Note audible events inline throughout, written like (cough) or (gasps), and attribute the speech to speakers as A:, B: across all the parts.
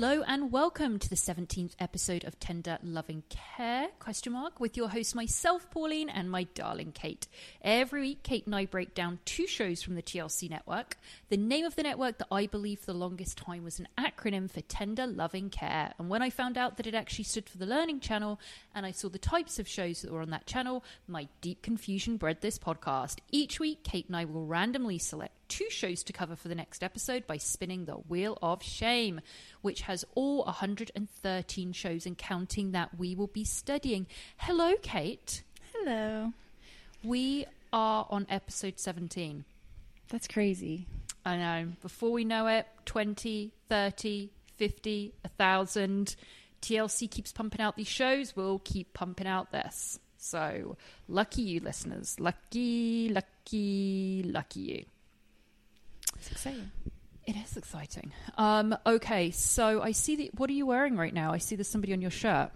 A: Hello and welcome to the 17th episode of Tender Loving Care, question mark, with your host myself, Pauline, and my darling Kate. Every week, Kate and I break down two shows from the TLC network. The name of the network that I believe for the longest time was an acronym for Tender Loving Care. And when I found out that it actually stood for the Learning Channel and I saw the types of shows that were on that channel, my deep confusion bred this podcast. Each week, Kate and I will randomly select two shows to cover for the next episode by spinning the Wheel of Shame, which has all 113 shows and counting that we will be studying. Hello, Kate.
B: Hello.
A: We are on episode 17.
B: That's crazy.
A: I know. Before we know it, 20, 30, 50, 1,000. TLC keeps pumping out these shows. We'll keep pumping out this. So, lucky you, listeners. Lucky, lucky, lucky you.
B: It's exciting.
A: It is exciting. Um, okay, so I see that. What are you wearing right now? I see there's somebody on your shirt.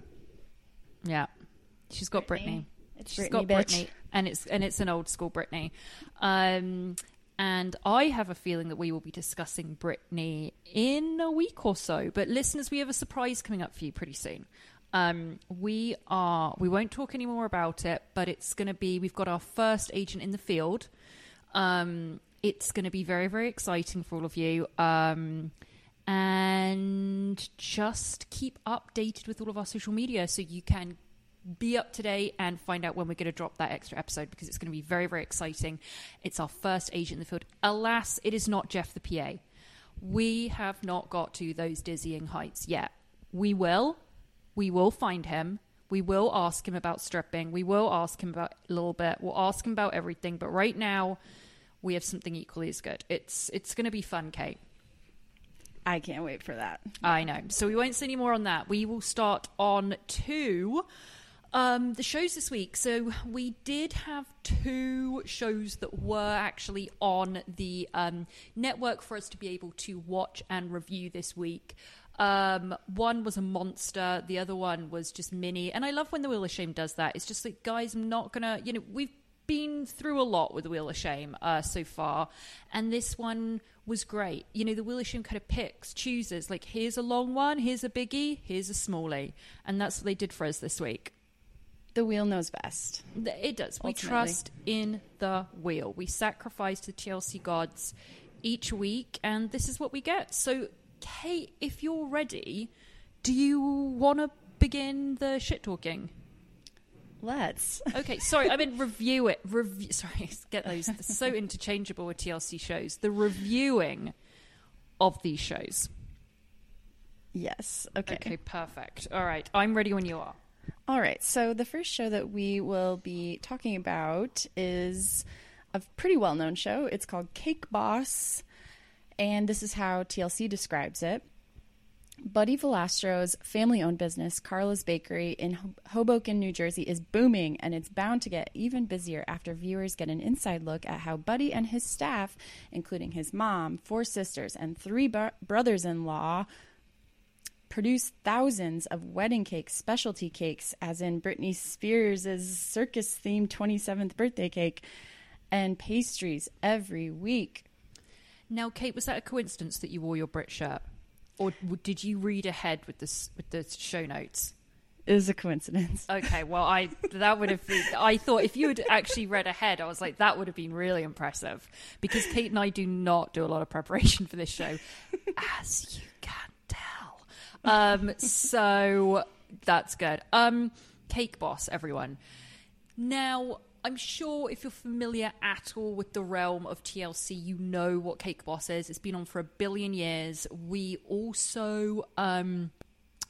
A: Yeah, she's got Brittany.
B: It's
A: She's
B: Brittany,
A: got
B: bitch.
A: Brittany, and it's and it's an old school Brittany. Um, and I have a feeling that we will be discussing Brittany in a week or so. But listeners, we have a surprise coming up for you pretty soon. Um, we are we won't talk any more about it, but it's going to be we've got our first agent in the field. Um, it's going to be very very exciting for all of you. Um, and just keep updated with all of our social media so you can be up to date and find out when we're going to drop that extra episode because it's going to be very, very exciting. It's our first agent in the field. Alas, it is not Jeff the PA. We have not got to those dizzying heights yet. We will. We will find him. We will ask him about stripping. We will ask him about a little bit. We'll ask him about everything. But right now, we have something equally as good. It's it's going to be fun, Kate.
B: I can't wait for that.
A: I know. So we won't say any more on that. We will start on two. Um, the shows this week. So we did have two shows that were actually on the um, network for us to be able to watch and review this week. Um, one was a monster, the other one was just mini. And I love when the Wheel of Shame does that. It's just like, guys, I'm not gonna, you know, we've been through a lot with the Wheel of Shame uh, so far, and this one was great. You know, the Wheel of Shame kind of picks, chooses, like, here's a long one, here's a biggie, here's a smallie. And that's what they did for us this week.
B: The wheel knows best.
A: It does. We trust in the wheel. We sacrifice to the TLC gods each week, and this is what we get. So, Kate, if you're ready, do you want to begin the shit talking?
B: Let's.
A: Okay, sorry, I mean review it. Review. Sorry, (laughs) get those. They're so interchangeable with TLC shows. The reviewing of these shows.
B: Yes. Okay.
A: Okay, perfect. All right, I'm ready when you are.
B: All right. So the first show that we will be talking about is a pretty well known show. It's called Cake Boss. And this is how TLC describes it. Buddy Valastro's family owned business, Carlo's Bakery in Hoboken, New Jersey, is booming and it's bound to get even busier after viewers get an inside look at how Buddy and his staff, including his mom, four sisters, and three bro- brothers in law, produce thousands of wedding cakes, specialty cakes, as in Britney Spears' circus themed 27th birthday cake, and pastries every week.
A: Now, Kate, was that a coincidence that you wore your Brit shirt, or did you read ahead with this with the show notes?
B: It was a coincidence. (laughs)
A: Okay, well, I that would have been. I thought if you had actually read ahead, I was like, that would have been really impressive because Kate and I do not do a lot of preparation for this show, as you can tell. Um, so that's good. Um, Cake Boss, everyone. Now, I'm sure if you're familiar at all with the realm of TLC, you know what Cake Boss is. It's been on for a billion years. We also um,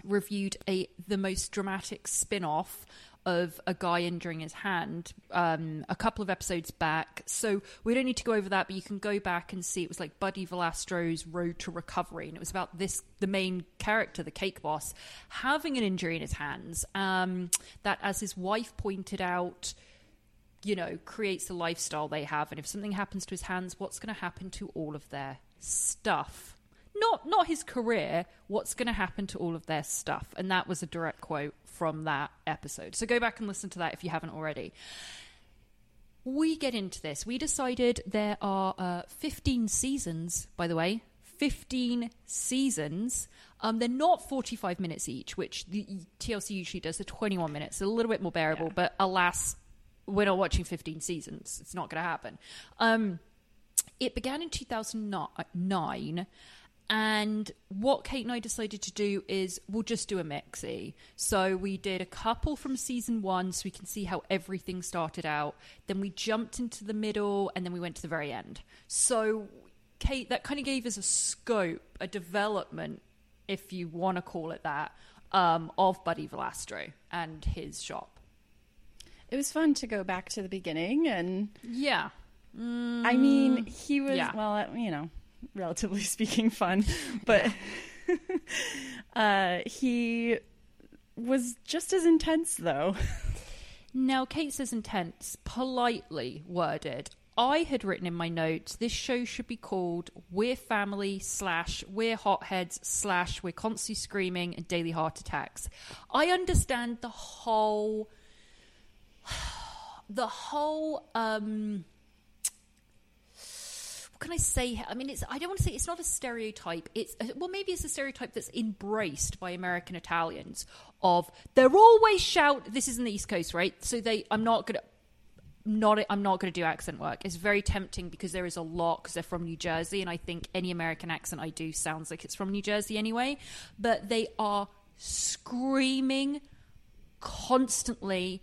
A: reviewed a the most dramatic spin-off of a guy injuring his hand um, a couple of episodes back. So we don't need to go over that, but you can go back and see it was like Buddy Valastro's road to recovery, and it was about this the main character, the cake boss, having an injury in his hands. Um, that, as his wife pointed out, you know, creates the lifestyle they have, and if something happens to his hands, what's going to happen to all of their stuff? Not not his career. What's going to happen to all of their stuff? And that was a direct quote from that episode. So go back and listen to that if you haven't already. We get into this. We decided there are uh, 15 seasons, by the way. 15 seasons. Um, they're not 45 minutes each, which the TLC usually does. They're 21 minutes, a little bit more bearable. But alas, we're not watching 15 seasons. It's not going to happen. Um, it began in 2009. And what Kate and I decided to do is we'll just do a mixie. So we did a couple from season one so we can see how everything started out. Then we jumped into the middle and then we went to the very end. So, Kate, that kind of gave us a scope, a development, if you want to call it that, um, of Buddy Valastro and his shop.
B: It was fun to go back to the beginning, and
A: Yeah.
B: I mean, he was,
A: yeah.
B: well, uh, you know, relatively (laughs) speaking, fun, but (laughs) uh, he was just as intense, though.
A: Now, Kate says intense, politely worded. I had written in my notes this show should be called We're Family slash We're Hotheads slash We're Constantly Screaming and Daily Heart Attacks. I understand the whole (sighs) the whole um what can I say? I mean, it's. I don't want to say it's not a stereotype. It's well, maybe it's a stereotype that's embraced by American Italians of they're always shout. This is in the East Coast, right? So they. I'm not gonna. Not. I'm not going to do accent work. It's very tempting because there is a lot because they're from New Jersey, and I think any American accent I do sounds like it's from New Jersey anyway. But they are screaming constantly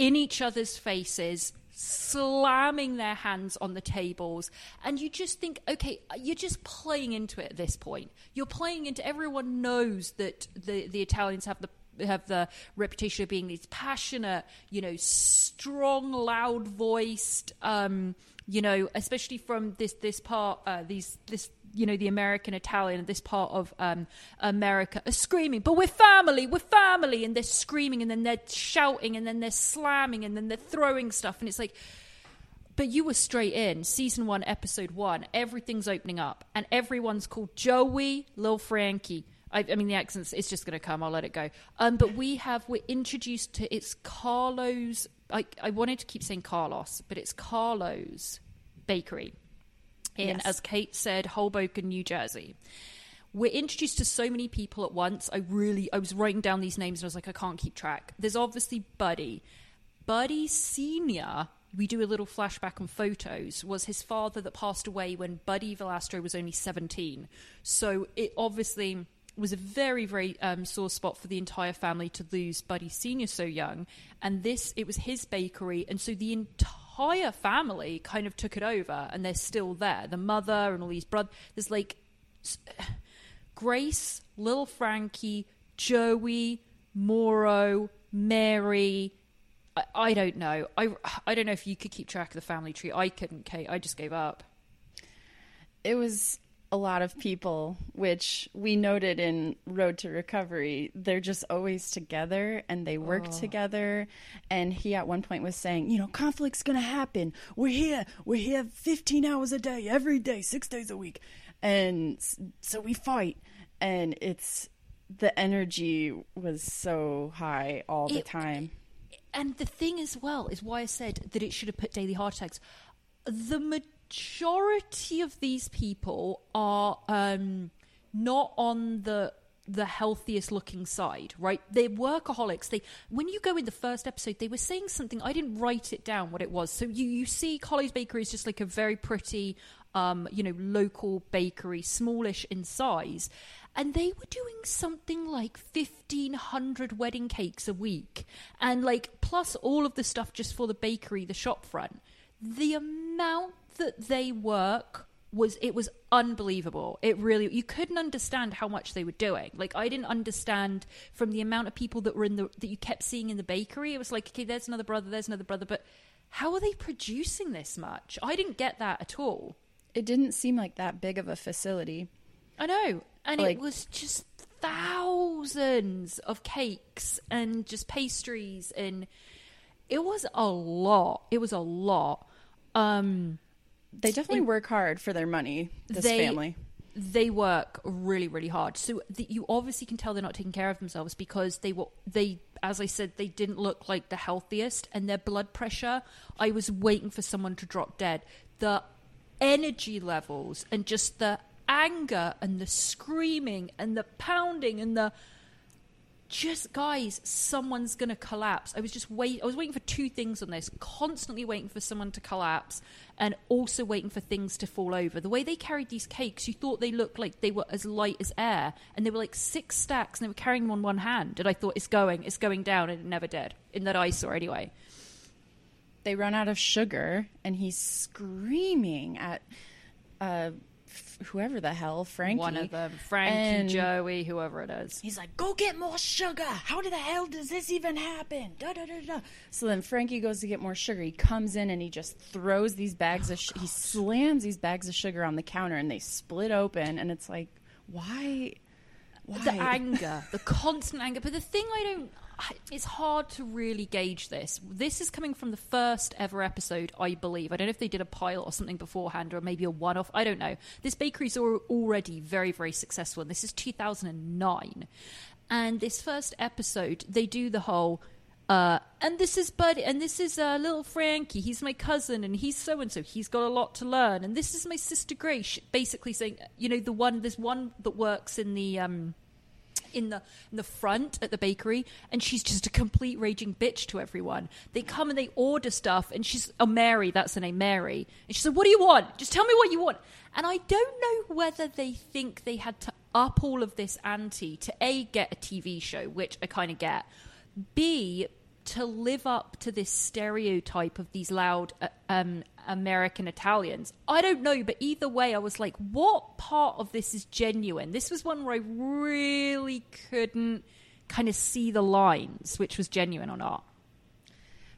A: in each other's faces, slamming their hands on the tables. And you just think, okay, you're just playing into it at this point. You're playing into everyone knows that the, the Italians have the have the reputation of being these passionate, you know, strong, loud voiced, um, you know, especially from this this part, uh, these this you know the American Italian, this part of um, America are screaming, but we're family, we're family, and they're screaming, and then they're shouting, and then they're slamming, and then they're throwing stuff, and it's like. But you were straight in season one, episode one. Everything's opening up, and everyone's called Joey, Lil Frankie. I, I mean, the accents. It's just going to come. I'll let it go. Um, but we have we're introduced to it's Carlos. I I wanted to keep saying Carlos, but it's Carlos Bakery in,
B: Yes.
A: as Kate said, Hoboken, New Jersey. We're introduced to so many people at once. I really, I was writing down these names and I was like, I can't keep track. There's obviously Buddy. Buddy Senior, we do a little flashback on photos, was his father that passed away when Buddy Valastro was only 17. So it obviously was a very, very um, sore spot for the entire family to lose Buddy Senior so young. And this, it was his bakery, and so the entire family kind of took it over, and they're still there. The mother and all these brothers. There's like (sighs) Grace, Little Frankie, Joey, Mauro, Mary. I, I don't know. I I don't know if you could keep track of the family tree. I couldn't, Kate. I just gave up.
B: It was a lot of people, which we noted in Road to Recovery. They're just always together and they work
A: Oh.
B: together. And he at one point was saying, you know, conflict's going to happen. We're here. We're here 15 hours a day, every day, six days a week. And so we fight. And it's the energy was so high all the
A: It-
B: time.
A: And the thing as well is why I said that it should have put daily heart attacks. The majority of these people are um, not on the the healthiest looking side, right? They're workaholics. They when you go in the first episode, they were saying something. I didn't write it down what it was. So you you see Colley's Bakery is just like a very pretty, um, you know, local bakery, smallish in size. And they were doing something like 1,500 wedding cakes a week. And like, plus all of the stuff just for the bakery, the shop front. The amount that they work was it was unbelievable. It really you couldn't understand how much they were doing. Like i didn't understand from the amount of people that were in the that you kept seeing in the bakery. It was like okay there's another brother there's another brother but how are they producing this much? I didn't get that at all.
B: It didn't seem like that big of a facility.
A: i know. And
B: Like-
A: it was just thousands of cakes and just pastries and it was a lot. It was a lot. Um
B: They definitely work hard for their money, this
A: they,
B: family.
A: They work really, really hard. So the, you obviously can tell they're not taking care of themselves because they were they, as I said, they didn't look like the healthiest, and their blood pressure. I was waiting for someone to drop dead. The energy levels and just the anger and the screaming and the pounding and the just guys, someone's gonna collapse. I was just wait. I was waiting for two things on this. Constantly waiting for someone to collapse, and also waiting for things to fall over. The way they carried these cakes, you thought they looked like they were as light as air, and they were like six stacks, and they were carrying them on one hand. And I thought it's going, it's going down, and it never did. In that I saw anyway.
B: they run out of sugar and he's screaming at uh, whoever the hell Frankie.
A: One of them, Frankie,
B: And
A: Joey, whoever it is.
B: He's like, "Go get more sugar. How the hell does this even happen?" Da, da, da, da. So then Frankie goes to get more sugar. He comes in and he just throws these bags of sh- he oh, slams these bags of sugar on the counter and they split open and it's like, why? Why?
A: the anger, the constant anger. But the thing I don't, it's hard to really gauge this. This is coming from the first ever episode, I believe. I don't know if they did a pilot or something beforehand, or maybe a one-off. I don't know. This bakery's al- already very, very successful, and this is 2009. And this first episode, they do the whole. Uh, and this is Buddy, and this is uh, little Frankie. He's my cousin, and he's so and so. He's got a lot to learn. And this is my sister Grace. Basically saying, you know, the one there's one that works in the um, in the in the front at the bakery, and she's just a complete raging bitch to everyone. They come and they order stuff, and she's oh Mary, that's her name, Mary, and she said, "What do you want? Just tell me what you want." And I don't know whether they think they had to up all of this ante to a get a TV show, which I kind of get, b to live up to this stereotype of these loud uh, um, American Italians. I don't know, but either way, I was like, what part of this is genuine? This was one where I really couldn't kind of see the lines, which was genuine or not.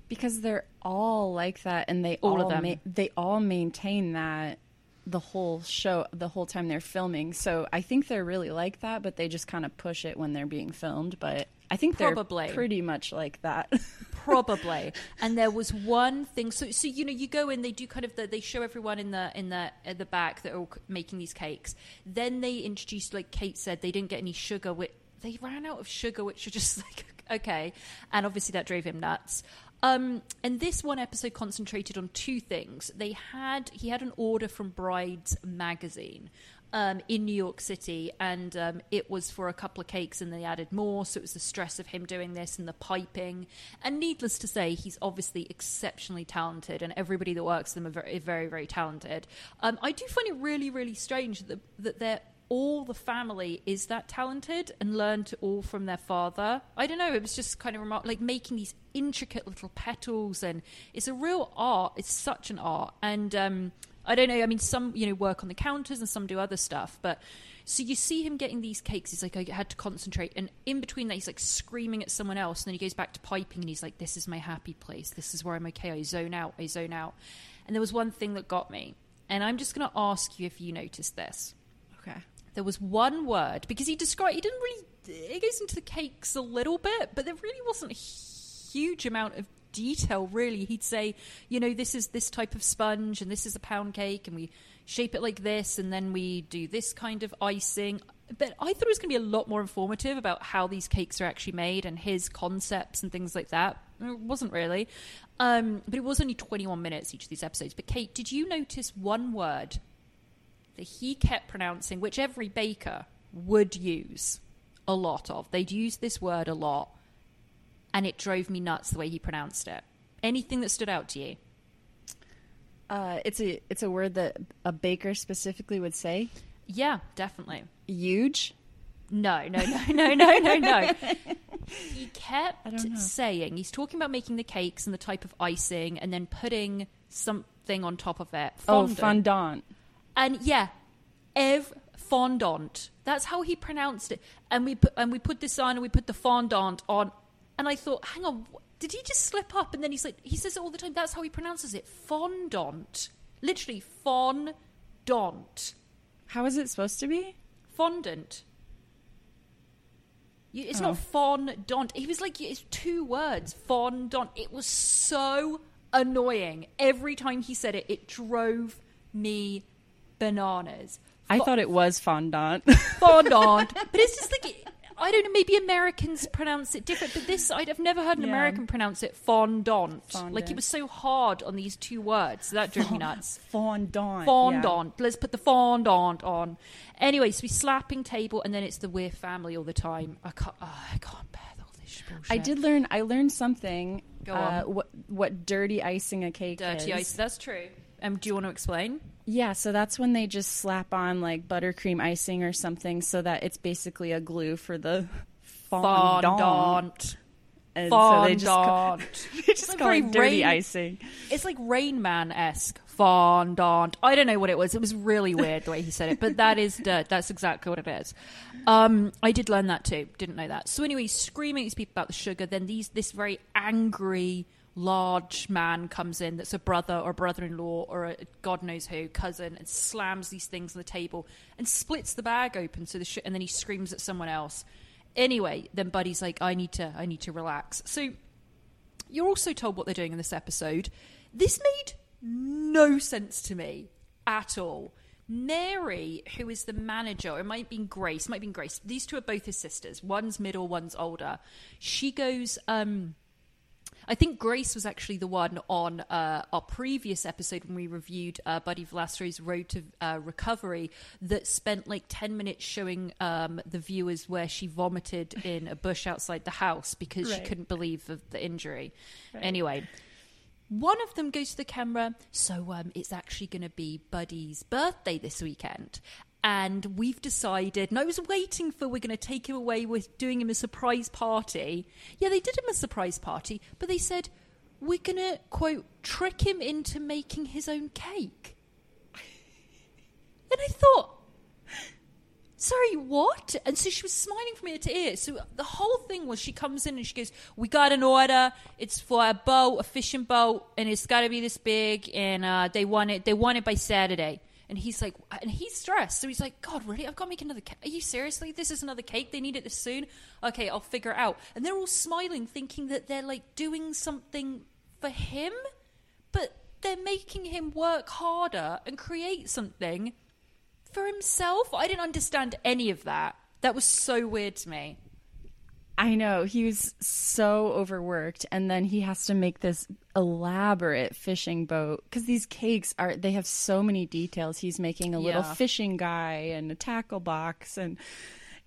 B: because they're all like that and they
A: All
B: all,
A: of them.
B: ma- they all maintain that the whole show the whole time they're filming so i think they're really like that but they just kind of push it when they're being filmed but i think they're
A: Probably.
B: pretty much like that. (laughs)
A: Probably. And there was one thing so so you know you go in they do kind of the, they show everyone in the in the at the back that are making these cakes. Then they introduced like kate said they didn't get any sugar which they ran out of sugar which are just (laughs) like okay. And obviously that drove him nuts. Um, and this one episode concentrated on two things. They had he had an order from Brides magazine, um, in New York City, and um, it was for a couple of cakes, and they added more. So it was the stress of him doing this and the piping. And needless to say, he's obviously exceptionally talented, and everybody that works with him are very, very, very talented. Um, I do find it really, really strange that that they're all the family is that talented and learned all from their father. I don't know. It was just kind of remar- like making these intricate little petals, and it's a real art. It's such an art, and um, I don't know. I mean, some you know work on the counters and some do other stuff, but. So you see him getting these cakes. He's like, I had to concentrate, and in between that, he's like screaming at someone else, and then he goes back to piping, and he's like, "This is my happy place. This is where I'm okay. I zone out. I zone out." And there was one thing that got me, and I'm just going to ask you if you noticed this
B: Okay.
A: there was one word because he described he didn't really it goes into the cakes a little bit but there really wasn't a huge amount of detail really. He'd say you know this is this type of sponge and this is a pound cake and we shape it like this and then we do this kind of icing. But i thought it was going to be a lot more informative about how these cakes are actually made and his concepts and things like that. It wasn't really. Um, but it was only 21 minutes each of these episodes. But kate did you notice one word that he kept pronouncing, which every baker would use a lot of. They'd use this word a lot, and it drove me nuts the way he pronounced it. Anything that stood out to you?
B: Uh, it's a it's a word that a baker specifically would say.
A: Yeah, definitely.
B: Huge.
A: No, no, no, no, no, no, no. (laughs) He kept saying he's talking about making the cakes and the type of icing, and then putting something on top of it.
B: Oh,
A: Fondant.
B: fondant.
A: And yeah, Ev fondant. That's how he pronounced it. And we put and we put this on and we put the fondant on. And I thought, hang on, did he just slip up? And then he's like, he says it all the time. That's how he pronounces it. Fondant. Literally fondant.
B: How is it supposed to be?
A: Fondant. You, it's
B: Oh.
A: not fondant. He was like, it's two words. Fondant. It was so annoying. Every time he said it, it drove me bananas.
B: I thought it was fondant. (laughs)
A: fondant. but it's just like I don't know. Maybe Americans pronounce it different, but this I'd have never heard an
B: Yeah.
A: American pronounce it fondant.
B: Fondant.
A: Like it was so hard on these two words. So that drove me (laughs) nuts.
B: fondant.
A: Fondant. Let's put the fondant on. Anyway, so we slapping table, and then it's the we're family all the time. I can't. Oh, I can't bear all this bullshit.
B: I did learn. I learned something.
A: Go
B: uh,
A: on.
B: what what dirty icing a cake
A: dirty
B: is.
A: ice. That's true. Um, do you want to explain?
B: Yeah, so that's when they just slap on like buttercream icing or something, so that it's basically a glue for the fondant.
A: Fondant.
B: And so they just ca- (laughs) they just
A: It's
B: call
A: very
B: it dirty
A: rain-
B: icing.
A: It's like Rain Man esque fondant. I don't know what it was. It was really weird the way he said it, but that is the, that's exactly what it is. Um, I did learn that too. Didn't know that. So anyway, screaming at these people about the sugar. Then these this very angry large man comes in that's a brother or brother-in-law or a god knows who cousin and slams these things on the table and splits the bag open so the sh- and then he screams at someone else anyway then buddy's like i need to i need to relax so you're also told what they're doing in this episode. This made no sense to me at all. Mary, who is the manager, it might have been Grace, might have been Grace. These two are both his sisters. One's middle, one's older. She goes, um, I think Grace was actually the one on uh, our previous episode when we reviewed uh, Buddy Valastro's Road to uh, Recovery that spent like 10 minutes showing um, the viewers where she vomited (laughs) in a bush outside the house because she couldn't believe of the injury. Anyway, one of them goes to the camera, so um, it's actually going to be Buddy's birthday this weekend. And we've decided, and I was waiting for we're going to take him away with doing him a surprise party. Yeah, they did him a surprise party, but they said, we're going to, quote, trick him into making his own cake. And I thought, sorry, what? And so she was smiling from ear to ear. So the whole thing was she comes in and she goes, We got an order. It's for a boat, a fishing boat, and it's got to be this big, and uh, they want it. They want it by Saturday. And he's like, and he's stressed. So he's like, God, really? I've got to make another cake. Are you seriously? This is another cake. They need it this soon. Okay, I'll figure it out. And they're all smiling, thinking that they're like doing something for him, but they're making him work harder and create something for himself. I didn't understand any of that. That was so weird to me.
B: I know he was so overworked, and then he has to make this elaborate fishing boat because these cakes are they have so many details. He's making a little
A: Yeah.
B: fishing guy and a tackle box, and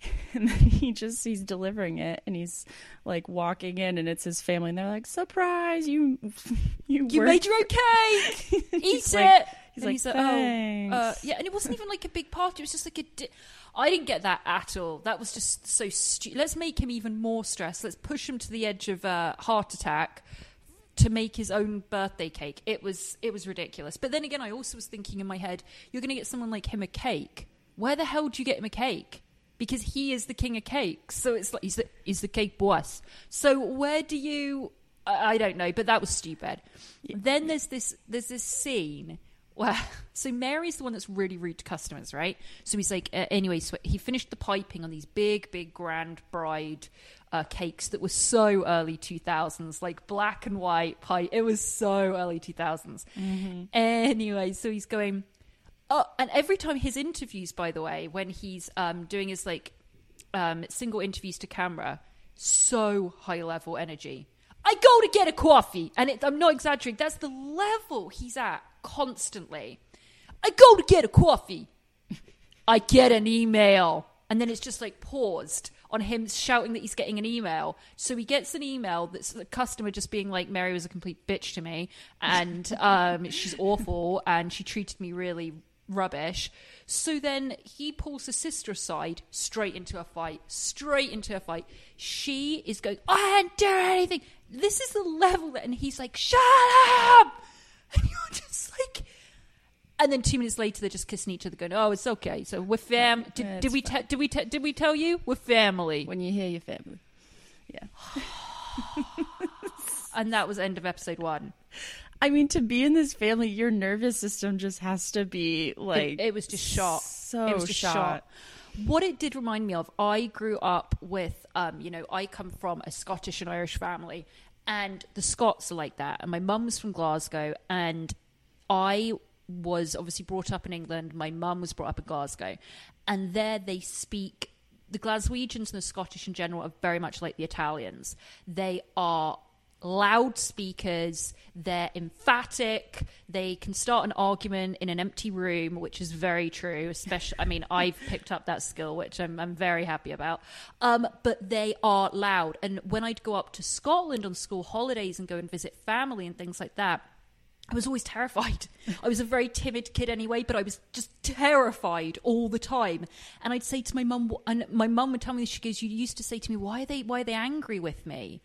B: (laughs) and then he just he's delivering it, and he's like walking in, and it's his family, and they're like, "Surprise! You (laughs) you
A: You
B: worked
A: made your own cake. (laughs) Eat
B: He's
A: it.
B: He's
A: and
B: like,
A: he's like, oh, uh, yeah, and it wasn't even like a big party. It was just like a. Di- I didn't get that at all. That was just so stupid. Let's make him even more stressed. Let's push him to the edge of uh, heart attack to make his own birthday cake. It was it was ridiculous. But then again, I also was thinking in my head, you're going to get someone like him a cake. Where the hell do you get him a cake? Because he is the king of cakes. So it's like he's the he's the cake boss. So where do you? I, I don't know. But that was stupid. Then there's this there's this scene where (laughs) so Mary's the one that's really rude to customers, right? So he's like, uh, anyway, so he finished the piping on these big, big grand bride uh, cakes that were so early 2000s, like black and white pie. It was so early 2000s. Anyway, so he's going, oh, and every time his interviews, by the way, when he's um, doing his like um, single interviews to camera, so high level energy. I go to get a coffee, and it, I'm not exaggerating. That's the level he's at constantly. I go to get a coffee. I get an email. And then it's just like paused on him shouting that he's getting an email. So he gets an email that's the customer just being like, Mary was a complete bitch to me and um, she's awful and she treated me really rubbish. So then he pulls his sister aside straight into a fight, straight into a fight. She is going, I didn't do anything. This is the level that, and he's like, shut up. (laughs) And you're just like, and then two minutes later, they're just kissing each other, going, "Oh, it's okay." So we're fam. Did,
B: Yeah,
A: did we te- did we te- did we tell you we're family?
B: when you hear your family. Yeah. (laughs) (laughs)
A: And that was end of episode one.
B: I mean, to be in this family, your nervous system just has to be like.
A: it, it was just shot.
B: So
A: it was just
B: shot.
A: shot. What it did remind me of, I grew up with, um, you know, I come from a Scottish and Irish family, and the Scots are like that. And my mum's from Glasgow, and I was obviously brought up in England. My mum was brought up in Glasgow, and there they speak. The Glaswegians and the Scottish in general are very much like the Italians. They are loudspeakers, they're emphatic, they can start an argument in an empty room, which is very true, especially I mean, (laughs) I've picked up that skill, which I'm I'm very happy about. Um, but they are loud. And when I'd go up to Scotland on school holidays and go and visit family and things like that, I was always terrified. (laughs) I was a very timid kid anyway, but I was just terrified all the time. And I'd say to my mum, and my mum would tell me, she goes, "You used to say to me, why are they, why are they angry with me?"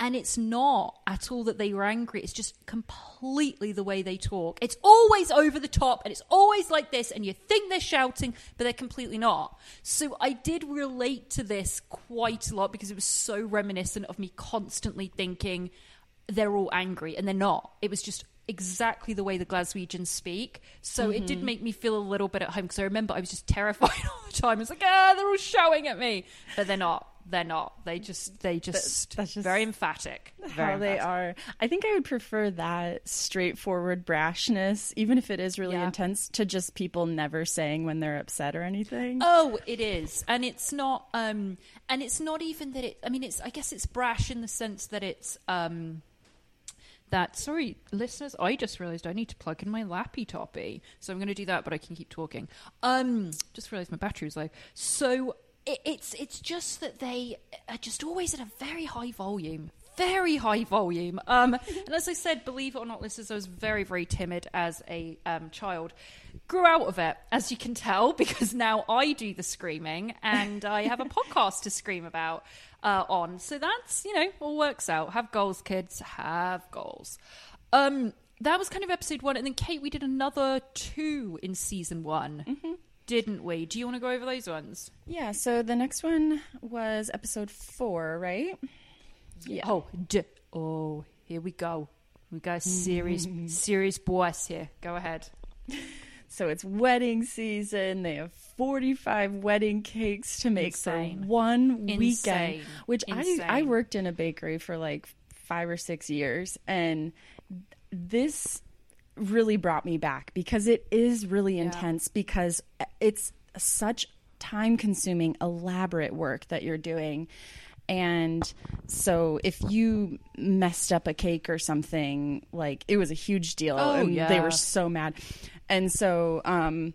A: And it's not at all that they were angry. It's just completely the way they talk. It's always over the top, and it's always like this. And you think they're shouting, but they're completely not. So I did relate to this quite a lot because it was so reminiscent of me constantly thinking they're all angry and they're not. It was just exactly the way the Glaswegians speak. So it did make me feel a little bit at home because I remember I was just terrified (laughs) all the time. It's like, ah, they're all shouting at me, but they're not. They're not. They just, they just,
B: that's just
A: very emphatic. Very
B: how they
A: emphatic.
B: are. I think I would prefer that straightforward brashness, even if it is really
A: Yeah.
B: intense, to just people never saying when they're upset or anything.
A: Oh, it is, and it's not. Um, and it's not even that it. I mean, it's. I guess it's brash in the sense that it's. Um, that sorry, listeners. I just realised I need to plug in my lappy toppy, so I'm going to do that. But I can keep talking. Um, just realised my battery was low. So it, it's it's just that they are just always at a very high volume. Very high volume. Um, and as I said, believe it or not, listeners, I was very, very timid as a um, child. Grew out of it, as you can tell, (laughs) because now I do the screaming and I have a podcast to scream about uh, on. So that's, you know, all works out. Have goals, kids. Have goals. Um, that was kind of episode one. And then, Kate, we did another two in season one, didn't we? Do you want to go over those ones?
B: Yeah, so the next one was episode four, right? Yeah.
A: Oh, d- oh, here we go. We got a serious, (laughs) serious boss here. Go ahead. (laughs)
B: So it's wedding season. They have 45 wedding cakes to make
A: Insane.
B: for one
A: Insane.
B: weekend, which I I worked in a bakery for like 5 or 6 years and this really brought me back because it is really intense because it's such time consuming elaborate work that you're doing and so if you messed up a cake or something like it was a huge deal
A: Oh,
B: and they were so mad and so um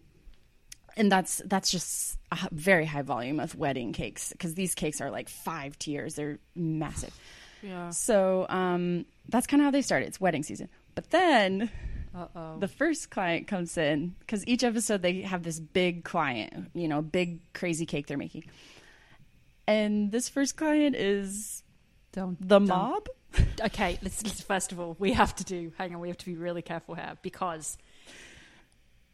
B: and that's that's just a very high volume of wedding cakes because these cakes are like five tiers they're massive
A: Yeah.
B: so um that's kind of how they started it's wedding season but then
A: Uh-oh.
B: the first client comes in because each episode they have this big client, you know, big crazy cake they're making. And this first client is
A: Don't,
B: the
A: don't-
B: mob.
A: Okay, let's, let's first of all, we have to do, hang on, we have to be really careful here because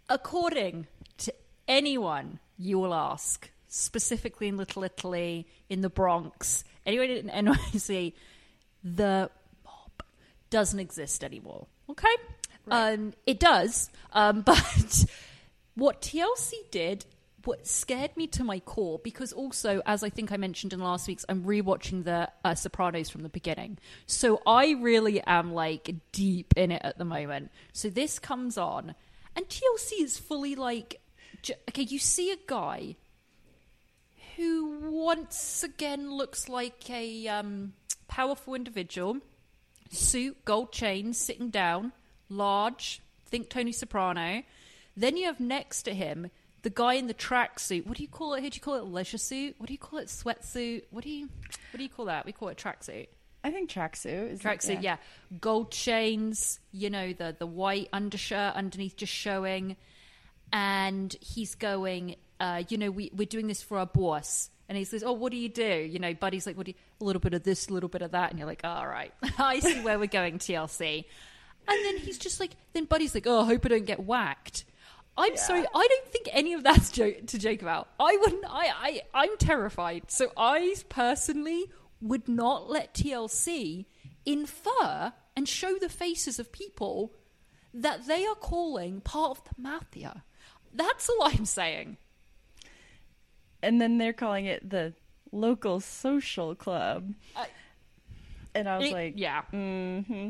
A: according to anyone you will ask, specifically in Little Italy, in the Bronx, anyone in NYC, the mob doesn't exist anymore. Okay? Um, it does, um, (laughs) but what TLC did, what scared me to my core, because also, as I think I mentioned in last week's, I'm rewatching the uh, Sopranos from the beginning. So I really am like deep in it at the moment. So this comes on, and TLC is fully like, okay, you see a guy who once again looks like a um, powerful individual suit, gold chains, sitting down, large. Think Tony Soprano. Then you have next to him the guy in the tracksuit. What do you call it? Who do you call it? Leisure suit? What do you call it? Sweatsuit? What do you what do you call that? We call it tracksuit.
B: I think tracksuit is
A: Tracksuit, yeah. Gold chains. You know the the white undershirt underneath just showing, and he's going. Uh, you know, we we're doing this for our boss. And he says, "Oh, what do you do?" You know, Buddy's like, "What do you?" A little bit of this, a little bit of that, and you're like, "All right, (laughs) I see where we're going." TLC, and then he's just like, then Buddy's like, "Oh, I hope I don't get whacked." I'm sorry, I don't think any of that's jo- to joke about. I wouldn't. I, I, I'm terrified. So I personally would not let TLC infer and show the faces of people that they are calling part of the mafia. That's all I'm saying.
B: and then they're calling it the local social club.
A: I-
B: and I was
A: It-
B: like,
A: yeah.
B: hmm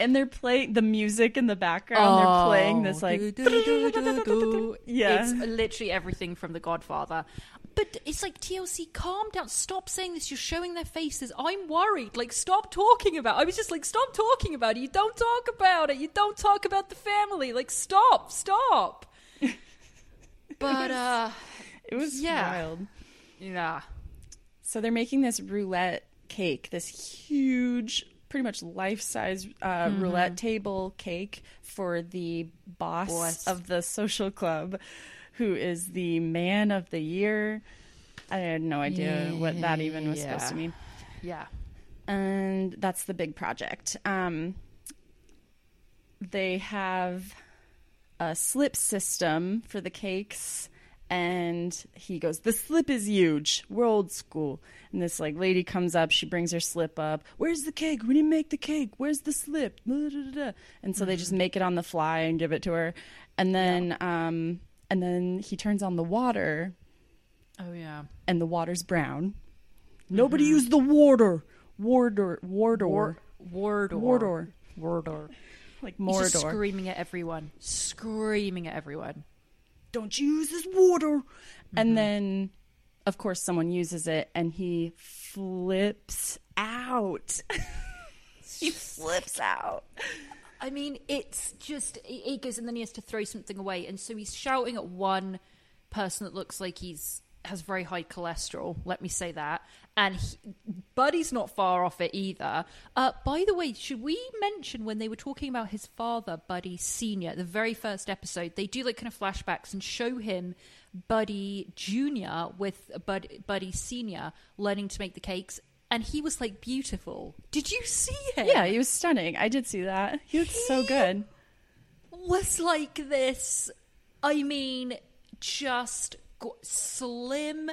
B: And they're playing the music in the background. they're playing this like, (laughs) yeah.
A: It's literally everything from The Godfather. But it's like TLC, calm down. Stop saying this. You're showing their faces. I'm worried. Like, stop talking about. I was just like, stop talking about it. You don't talk about it. You don't talk about the family. Like, stop, stop. (laughs) but uh,
B: it was
A: yeah.
B: wild.
A: yeah,
B: So they're making this roulette cake, this huge, pretty much life size uh, roulette table cake for the boss,
A: Boss.
B: of the social club, who is the man of the year. I had no idea what that even was supposed to mean.
A: yeah.
B: and that's the big project. Um, they have a slip system for the cakes, and he goes, "The slip is huge. We're old school." And this like lady comes up, she brings her slip up. Where's the cake? We didn't make the cake. Where's the slip? Da, da, da, da. And so they just make it on the fly and give it to her, and then um, and then he turns on the water,
A: Oh yeah.
B: and the water's brown. Nobody mm-hmm. used the water. Wardor, Wardor,
A: War- Wardor.
B: Wardor.
A: Wardor.
B: like
A: He's just
B: Mordor.
A: screaming at everyone. Screaming at everyone.
B: Don't you use this water. And mm-hmm. then, of course, someone uses it, and he flips out. (laughs) he flips out.
A: I mean, it's just he goes and then he has to throw something away, and so he's shouting at one person that looks like he's has very high cholesterol. Let me say that. And he, Buddy's not far off it either. Uh, by the way, should we mention when they were talking about his father, Buddy Senior, the very first episode, they do like kind of flashbacks and show him Buddy Junior with Bud, Buddy Senior learning to make the cakes. And he was like beautiful. Did you see him?
B: Yeah, he was stunning. I did see that. He looked so good.
A: was like this. I mean, just go- slim,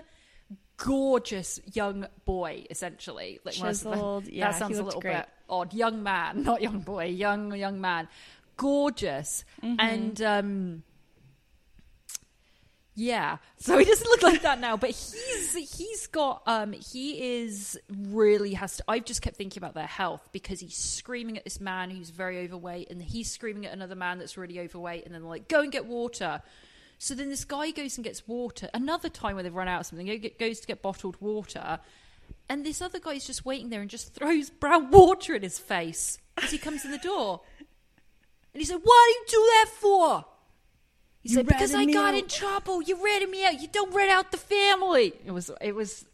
A: gorgeous young boy, essentially. Like
B: Chiseled,
A: that,
B: yeah,
A: that
B: he
A: sounds a little
B: great.
A: bit odd. Young man, (laughs) not young boy. Young young man, gorgeous,
B: Mm-hmm.
A: and um. Yeah, so he doesn't look like that now, but he's he's got um he is really has to. I've just kept thinking about their health because he's screaming at this man who's very overweight, and he's screaming at another man that's really overweight, and then they're like, "Go and get water." So then this guy goes and gets water. Another time when they've run out of something, he goes to get bottled water, and this other guy is just waiting there and just throws (laughs) brown water in his face as he comes in the door. And he said, "What do you do that for?" He
B: You
A: said, "Because I got
B: out."
A: in trouble. You ratted me out. You don't rat out the family." It was. It was.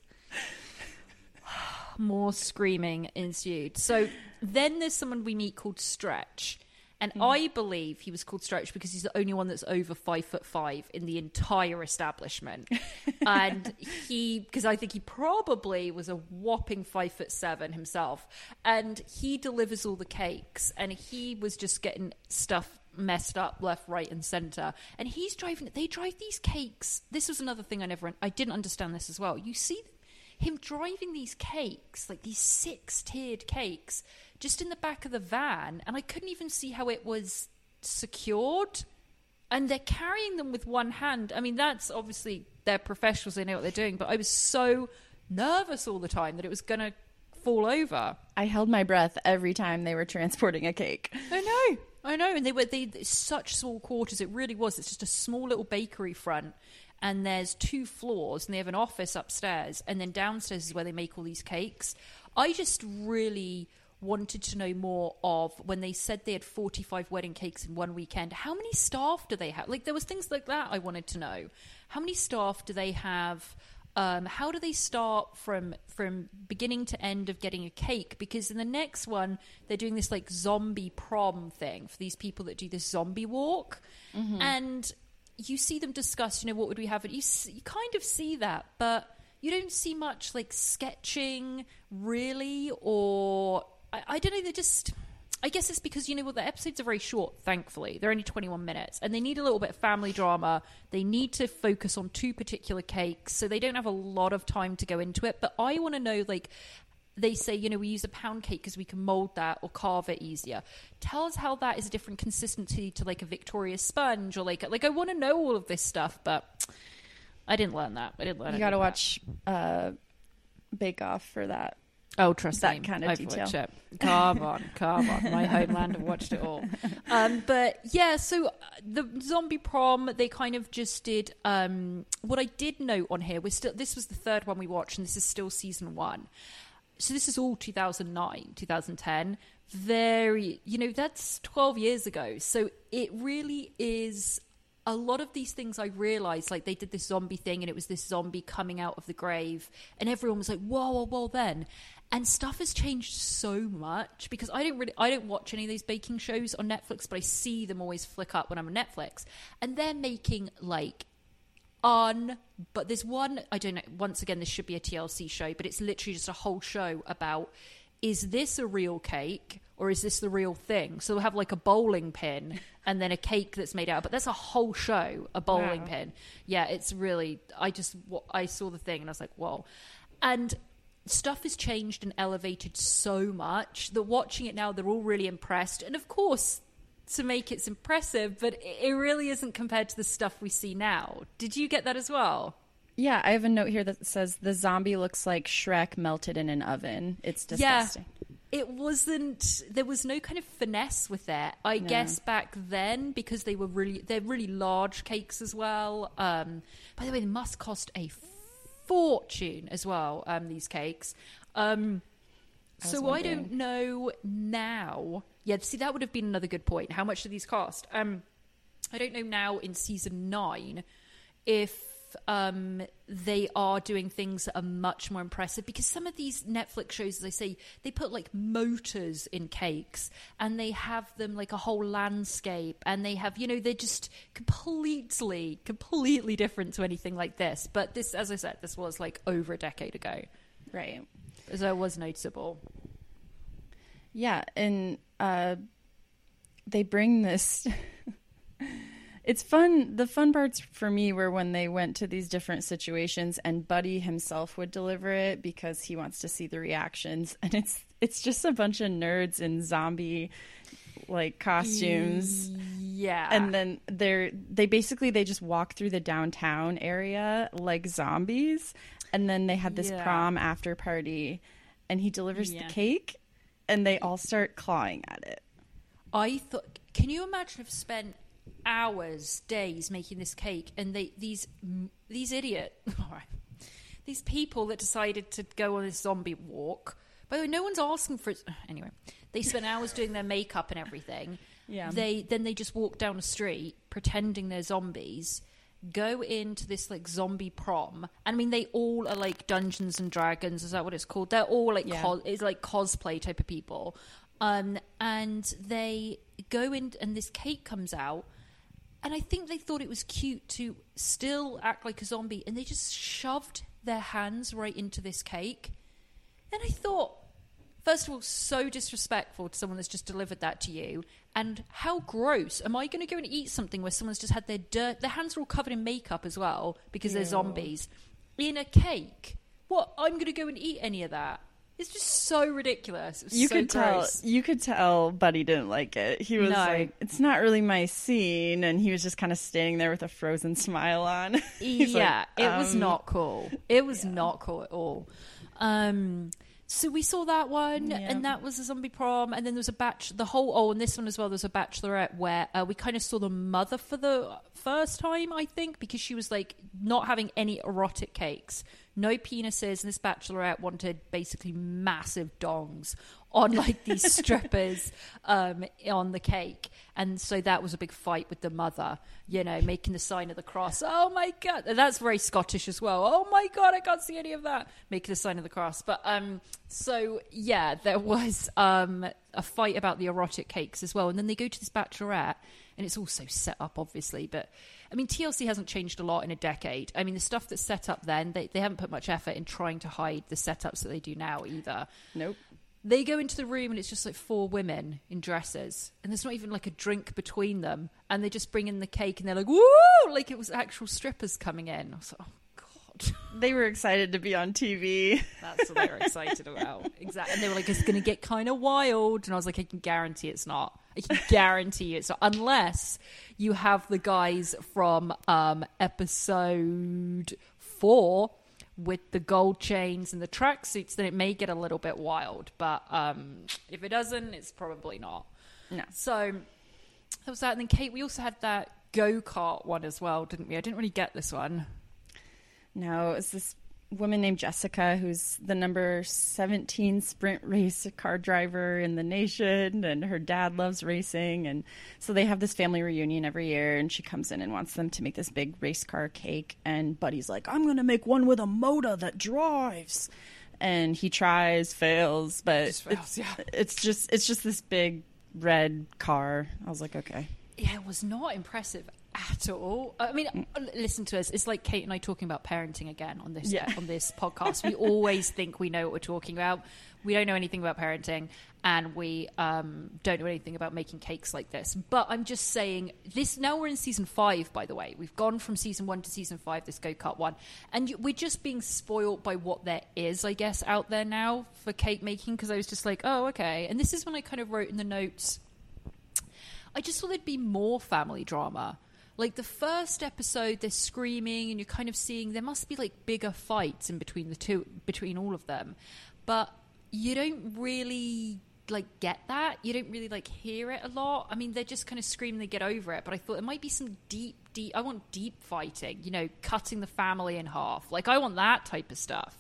A: (sighs) More screaming ensued. So then there's someone we meet called Stretch, And hmm. I believe he was called Stretch because he's the only one that's over five foot five in the entire establishment. (laughs) and he, because I think he probably was a whopping five foot seven himself. And he delivers all the cakes, and he was just getting stuff messed up left, right, and center. And he's driving. They drive these cakes. This was another thing I never. I didn't understand this as well. You see him driving these cakes, like these six tiered cakes, just in the back of the van, and I couldn't even see how it was secured. And they're carrying them with one hand. I mean, that's obviously they're professionals; they know what they're doing. But I was so nervous all the time that it was going to fall over.
B: I held my breath every time they were transporting a cake.
A: I know, I know, and they were they such small quarters. It really was. It's just a small little bakery front, and there's two floors, and they have an office upstairs, and then downstairs is where they make all these cakes. I just really wanted to know more of when they said they had 45 wedding cakes in one weekend how many staff do they have like there was things like that i wanted to know how many staff do they have um, how do they start from from beginning to end of getting a cake? Because in the next one, they're doing this like zombie prom thing for these people that do this zombie walk, and you see them discuss. You know, what would we have? And you you kind of see that, but you don't see much like sketching really, or I, I don't know. They're just. I guess it's because you know what the episodes are very short. Thankfully, they're only twenty one minutes, and they need a little bit of family drama. They need to focus on two particular cakes, so they don't have a lot of time to go into it. But I want to know, like, they say, you know, we use a pound cake because we can mold that or carve it easier. Tell us how that is a different consistency to like a Victoria sponge or like like I want to know all of this stuff, but I didn't learn that. I didn't learn.
B: You got to watch uh, Bake Off for that.
A: Oh, trust
B: that
A: me,
B: kind of
A: I've
B: detail.
A: watched it. Come on, come on. My homeland have watched it all. Um, but yeah, so uh, the zombie prom, they kind of just did. Um, what I did note on here was still this was the third one we watched, and this is still season one. So this is all 2009, 2010. Very, you know, that's 12 years ago. So it really is a lot of these things I realized, like they did this zombie thing and it was this zombie coming out of the grave, and everyone was like, whoa, whoa, whoa, then. And stuff has changed so much because I don't really, I don't watch any of these baking shows on Netflix, but I see them always flick up when I'm on Netflix. And they're making like on but there's one i don't know once again this should be a tlc show but it's literally just a whole show about is this a real cake or is this the real thing so they'll have like a bowling pin (laughs) and then a cake that's made out but that's a whole show a bowling
B: Wow.
A: pin yeah it's really i just i saw the thing and i was like whoa and stuff has changed and elevated so much that watching it now they're all really impressed and of course to make it's impressive but it really isn't compared to the stuff we see now did you get that as well
B: Yeah, I have a note here that says the zombie looks like Shrek melted in an oven. It's disgusting.
A: Yeah, it wasn't. There was no kind of finesse with that. I guess back then because they were really they're really large cakes as well. Um, by the way, they must cost a fortune as well. Um, these cakes. Um, so I don't know now. Yeah, see, that would have been another good point. How much do these cost? Um, I don't know now in season nine if um, they are doing things that are much more impressive because some of these Netflix shows, as I say, they put like motors in cakes and they have them like a whole landscape and they have, you know, they're just completely, completely different to anything like this. But this, as I said, this was like over a decade ago.
B: Right.
A: So it was noticeable.
B: Yeah, and uh, they bring this. (laughs) it's fun. The fun parts for me were when they went to these different situations, and Buddy himself would deliver it because he wants to see the reactions, and it's it's just a bunch of nerds in zombie like costumes.
A: Yeah.
B: And then they're they basically they just walk through the downtown area like zombies, and then they had this
A: Yeah.
B: prom after party, and he delivers
A: Yeah.
B: the cake, and they all start clawing at it.
A: I thought, can you imagine if spent hours, days making this cake, and they these these idiot, (laughs) all right, these people that decided to go on this zombie walk. By the way, no one's asking for it. (sighs) Anyway, they spent hours doing their makeup and everything.
B: Yeah.
A: They then they just walk down the street pretending they're zombies. Go into this like zombie prom, and I mean they all are like Dungeons and Dragons. Is that what it's called? They're all like
B: Yeah.
A: cos- it's like cosplay type of people, um, and they go in, and this cake comes out, and I think they thought it was cute to still act like a zombie, and they just shoved their hands right into this cake. And I thought, first of all, so disrespectful to someone that's just delivered that to you. And how gross. Am I going to go and eat something where someone's just had their dirt, their hands are all covered in makeup as well because they're zombies, in a cake? What? I'm going to go and eat any of that. It's just so ridiculous. It's
B: You
A: so
B: could
A: gross.
B: tell. You could tell. Buddy didn't like it. He was
A: No.
B: like, "It's not really my scene," and he was just kind of standing there with a frozen smile on. (laughs) He's like,
A: yeah, it was
B: um,
A: not cool. It was not cool at all. Um, so we saw that one, and that was a zombie prom, and then there was a batch. The whole oh, and this one as well. There was a bachelorette where uh, we kind of saw the mother for the first time, I think, because she was like not having any erotic cakes, no penises, and this bachelorette wanted basically massive dongs on like these (laughs) strippers um, on the cake, and so that was a big fight with the mother. You know, making the sign of the cross. Oh my god, And that's very Scottish as well. Oh my god, I can't see any of that. Making the sign of the cross. But um, so yeah, there was um a fight about the erotic cakes as well, and then they go to this bachelorette, and it's also set up obviously, but. I mean, TLC hasn't changed a lot in a decade. I mean, the stuff that's set up then, they, they haven't put much effort in trying to hide the setups that they do now either.
B: Nope.
A: They go into the room and it's just like four women in dresses, and there's not even like a drink between them, and they just bring in the cake and they're like, "Woo!" like it was actual strippers coming in. I was like, "Oh god." (laughs)
B: They were excited to be on TV.
A: That's what they were excited about. (laughs) Exactly. And they were like, it's going to get kind of wild. And I was like, I can guarantee it's not. I guarantee it's not. Unless you have the guys from um, episode four with the gold chains and the tracksuits, then it may get a little bit wild. But um, if it doesn't, it's probably not.
B: No.
A: So that was that. And then, Kate, we also had that go kart one as well, didn't we? I didn't really get this one.
B: No, it's this woman named Jessica who's the number 17 sprint race car driver in the nation and her dad loves racing and so they have this family reunion every year and she comes in and wants them to make this big race car cake and Buddy's like I'm going to make one with a motor that drives. And he tries fails but
A: fails,
B: it's,
A: yeah.
B: it's just it's just this big red car. I was like okay.
A: Yeah, it was not impressive at all. I mean, uh, listen to us. It's like Kate and I talking about parenting again on this
B: Yeah.
A: on this podcast. We (laughs) always think we know what we're talking about. We don't know anything about parenting, and we um, don't know anything about making cakes like this. But I'm just saying, this now we're in season five. By the way, we've gone from season one to season five. This go kart one, and we're just being spoiled by what there is, I guess, out there now for cake making. Because I was just like, oh, okay. And this is when I kind of wrote in the notes. I just thought there'd be more family drama. Like the first episode, they're screaming, and you're kind of seeing there must be like bigger fights in between the two, between all of them, but you don't really like get that. You don't really like hear it a lot. I mean, they're just kind of screaming, they get over it. But I thought it might be some deep, deep. I want deep fighting. You know, cutting the family in half. Like I want that type of stuff.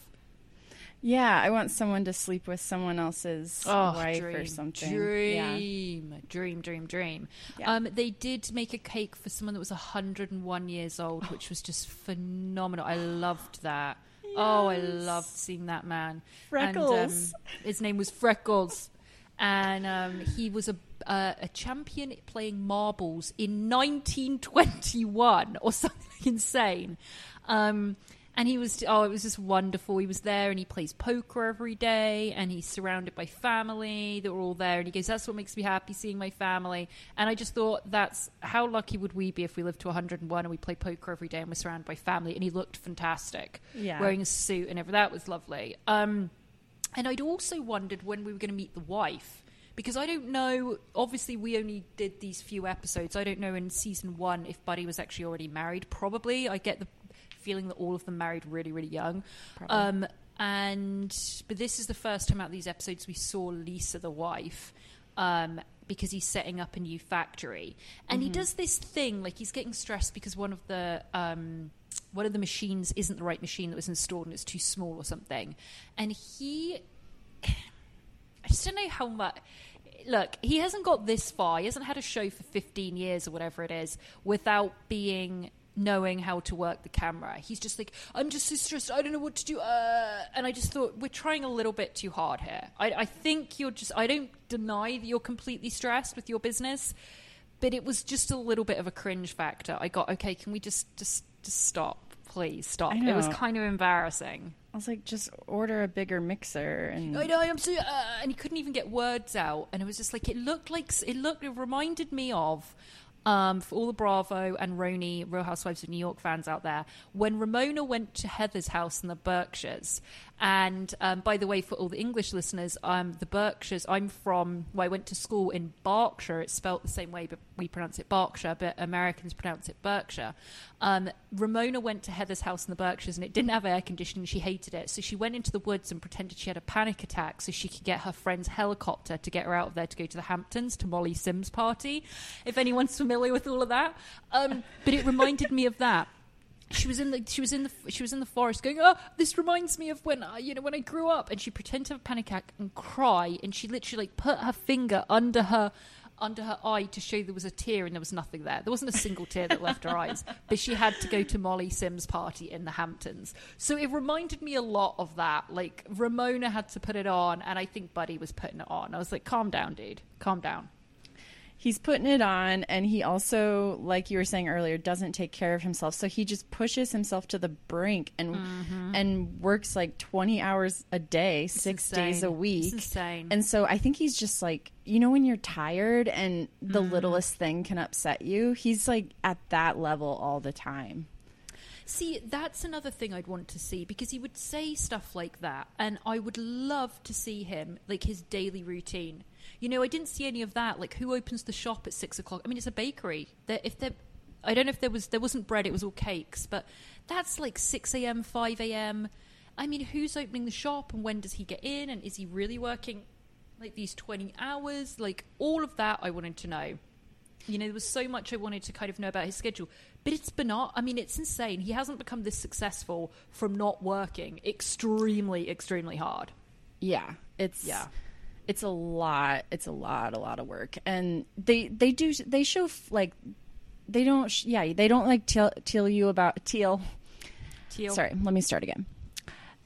B: Yeah I want someone to sleep with someone else's wife or something yeah
A: Dream, dream, dream, dream.
B: Yeah.
A: Um, they did make a cake for someone that was 101 years old, which was just phenomenal. I loved that. Oh, I loved seeing that man.
B: Freckles.
A: And, um, (laughs) his name was Freckles, and um, he was a uh, a champion playing marbles in 1921 or (laughs) something insane. Um, and he was oh, it was just wonderful. He was there, and he plays poker every day, and he's surrounded by family that were all there. And he goes, "That's what makes me happy, seeing my family." And I just thought, that's how lucky would we be if we lived to 101 and we play poker every day and we're surrounded by family. And he looked fantastic,
B: Yeah.
A: wearing a suit and everything. That was lovely. Um, and I'd also wondered when we were going to meet the wife. Because I don't know, obviously, we only did these few episodes. I don't know in season one if Buddy was actually already married. Probably. I get the feeling that all of them married really, really young. Um, and but this is the first time out of these episodes we saw Lisa, the wife, um, because he's setting up a new factory, and he does this thing like he's getting stressed because one of the um, one of the machines isn't the right machine that was installed and it's too small or something, and he I just don't know how much. Look, he hasn't got this far. He hasn't had a show for 15 years or whatever it is without being knowing how to work the camera. He's just like, I'm just so stressed. I don't know what to do. Uh, and I just thought we're trying a little bit too hard here. I, I think you're just. I don't deny that you're completely stressed with your business, but it was just a little bit of a cringe factor. I got okay. Can we just just just stop, please stop? It was kind of embarrassing.
B: I was like, just order a bigger mixer and
A: I know I'm so, uh, and he couldn't even get words out, and it was just like it looked like it looked. It reminded me of. Um, for all the Bravo and Roni Real Housewives of New York fans out there, when Ramona went to Heather's house in the Berkshires, and um, by the way, for all the English listeners, um, the Berkshires, I'm from. Well, I went to school in Berkshire. It's spelt the same way, but we pronounce it Berkshire, but Americans pronounce it Berkshire. Um, Ramona went to Heather's house in the Berkshires, and it didn't have air conditioning. She hated it, so she went into the woods and pretended she had a panic attack, so she could get her friend's helicopter to get her out of there to go to the Hamptons to Molly Sims' party. If anyone's familiar with all of that, um, but it reminded me of that she was in the she was in the she was in the forest going oh this reminds me of when I, you know when I grew up. And she pretended to have a panic attack and cry and she literally like put her finger under her under her eye to show there was a tear and there was nothing there. There wasn't a single tear that left her eyes (laughs) but she had to go to Molly Sims party in the Hamptons. So it reminded me a lot of that. Like Ramona had to put it on and I think Buddy was putting it on. I was like calm down dude. Calm down
B: he's putting it on and he also like you were saying earlier doesn't take care of himself so he just pushes himself to the brink and
A: Mm-hmm.
B: and works like 20 hours a day 6 days a week
A: It's insane.
B: and so i think he's just like you know when you're tired and the
A: Mm.
B: littlest thing can upset you he's like at that level all the time
A: See, that's another thing I'd want to see because he would say stuff like that, and I would love to see him, like his daily routine. You know, I didn't see any of that. Like, who opens the shop at six o'clock? I mean, it's a bakery. There, if there, I don't know if there was there wasn't bread; it was all cakes. But that's like six a.m., five a.m. I mean, who's opening the shop, and when does he get in, and is he really working like these twenty hours? Like all of that, I wanted to know. You know, there was so much I wanted to kind of know about his schedule. But it's banal. I mean, it's insane. He hasn't become this successful from not working extremely, extremely hard.
B: Yeah, it's
A: Yeah.
B: It's a lot. It's a lot, a lot of work, and they they do they show f- like they don't sh- yeah they don't like tell tell you about teal.
A: Teal.
B: Sorry, let me start again.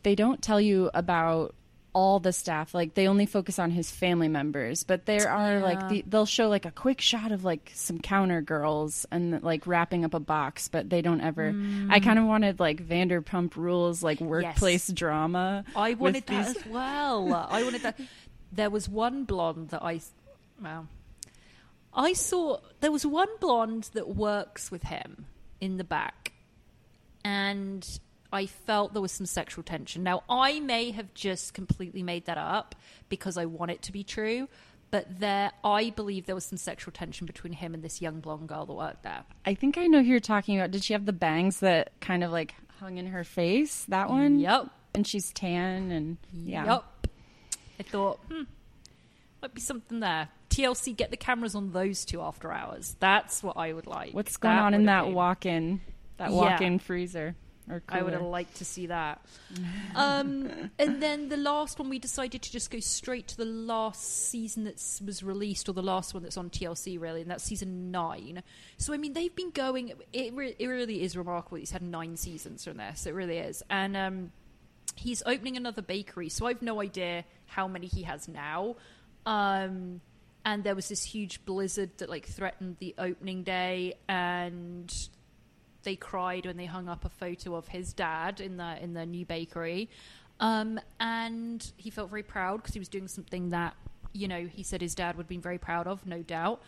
B: They don't tell you about all the staff like they only focus on his family members but there are like the, they'll show like a quick shot of like some counter girls and like wrapping up a box but they don't ever i mm. kind of wanted like vanderpump rules like workplace drama
A: I wanted that
B: these-
A: as well. I wanted that. (laughs) There was one blonde that I, well, I saw. There was one blonde that works with him in the back, and I felt there was some sexual tension. Now, I may have just completely made that up because I want it to be true. But there, I believe there was some sexual tension between him and this young blonde girl that worked there.
B: I think I know who you're talking about. Did she have the bangs that kind of like hung in her face? That one?
A: Yep.
B: And she's tan and yeah.
A: Yep. I thought, hmm, might be something there. TLC, get the cameras on those two after hours. That's what I would like.
B: What's going on in that
A: been-
B: walk-in that
A: Yeah.
B: walk-in freezer or
A: I would have liked to see that. (laughs) Um, and then the last one, we decided to just go straight to the last season that was released, or the last one that's on TLC, really, and that's season nine. So, I mean, they've been going. It, re- it really is remarkable. He's had nine seasons from this. It really is, and um, he's opening another bakery. So I've no idea how many he has now. Um, and there was this huge blizzard that like threatened the opening day, and they cried when they hung up a photo of his dad in the in the new bakery. Um, and he felt very proud because he was doing something that you know he said his dad would been very proud of, no doubt.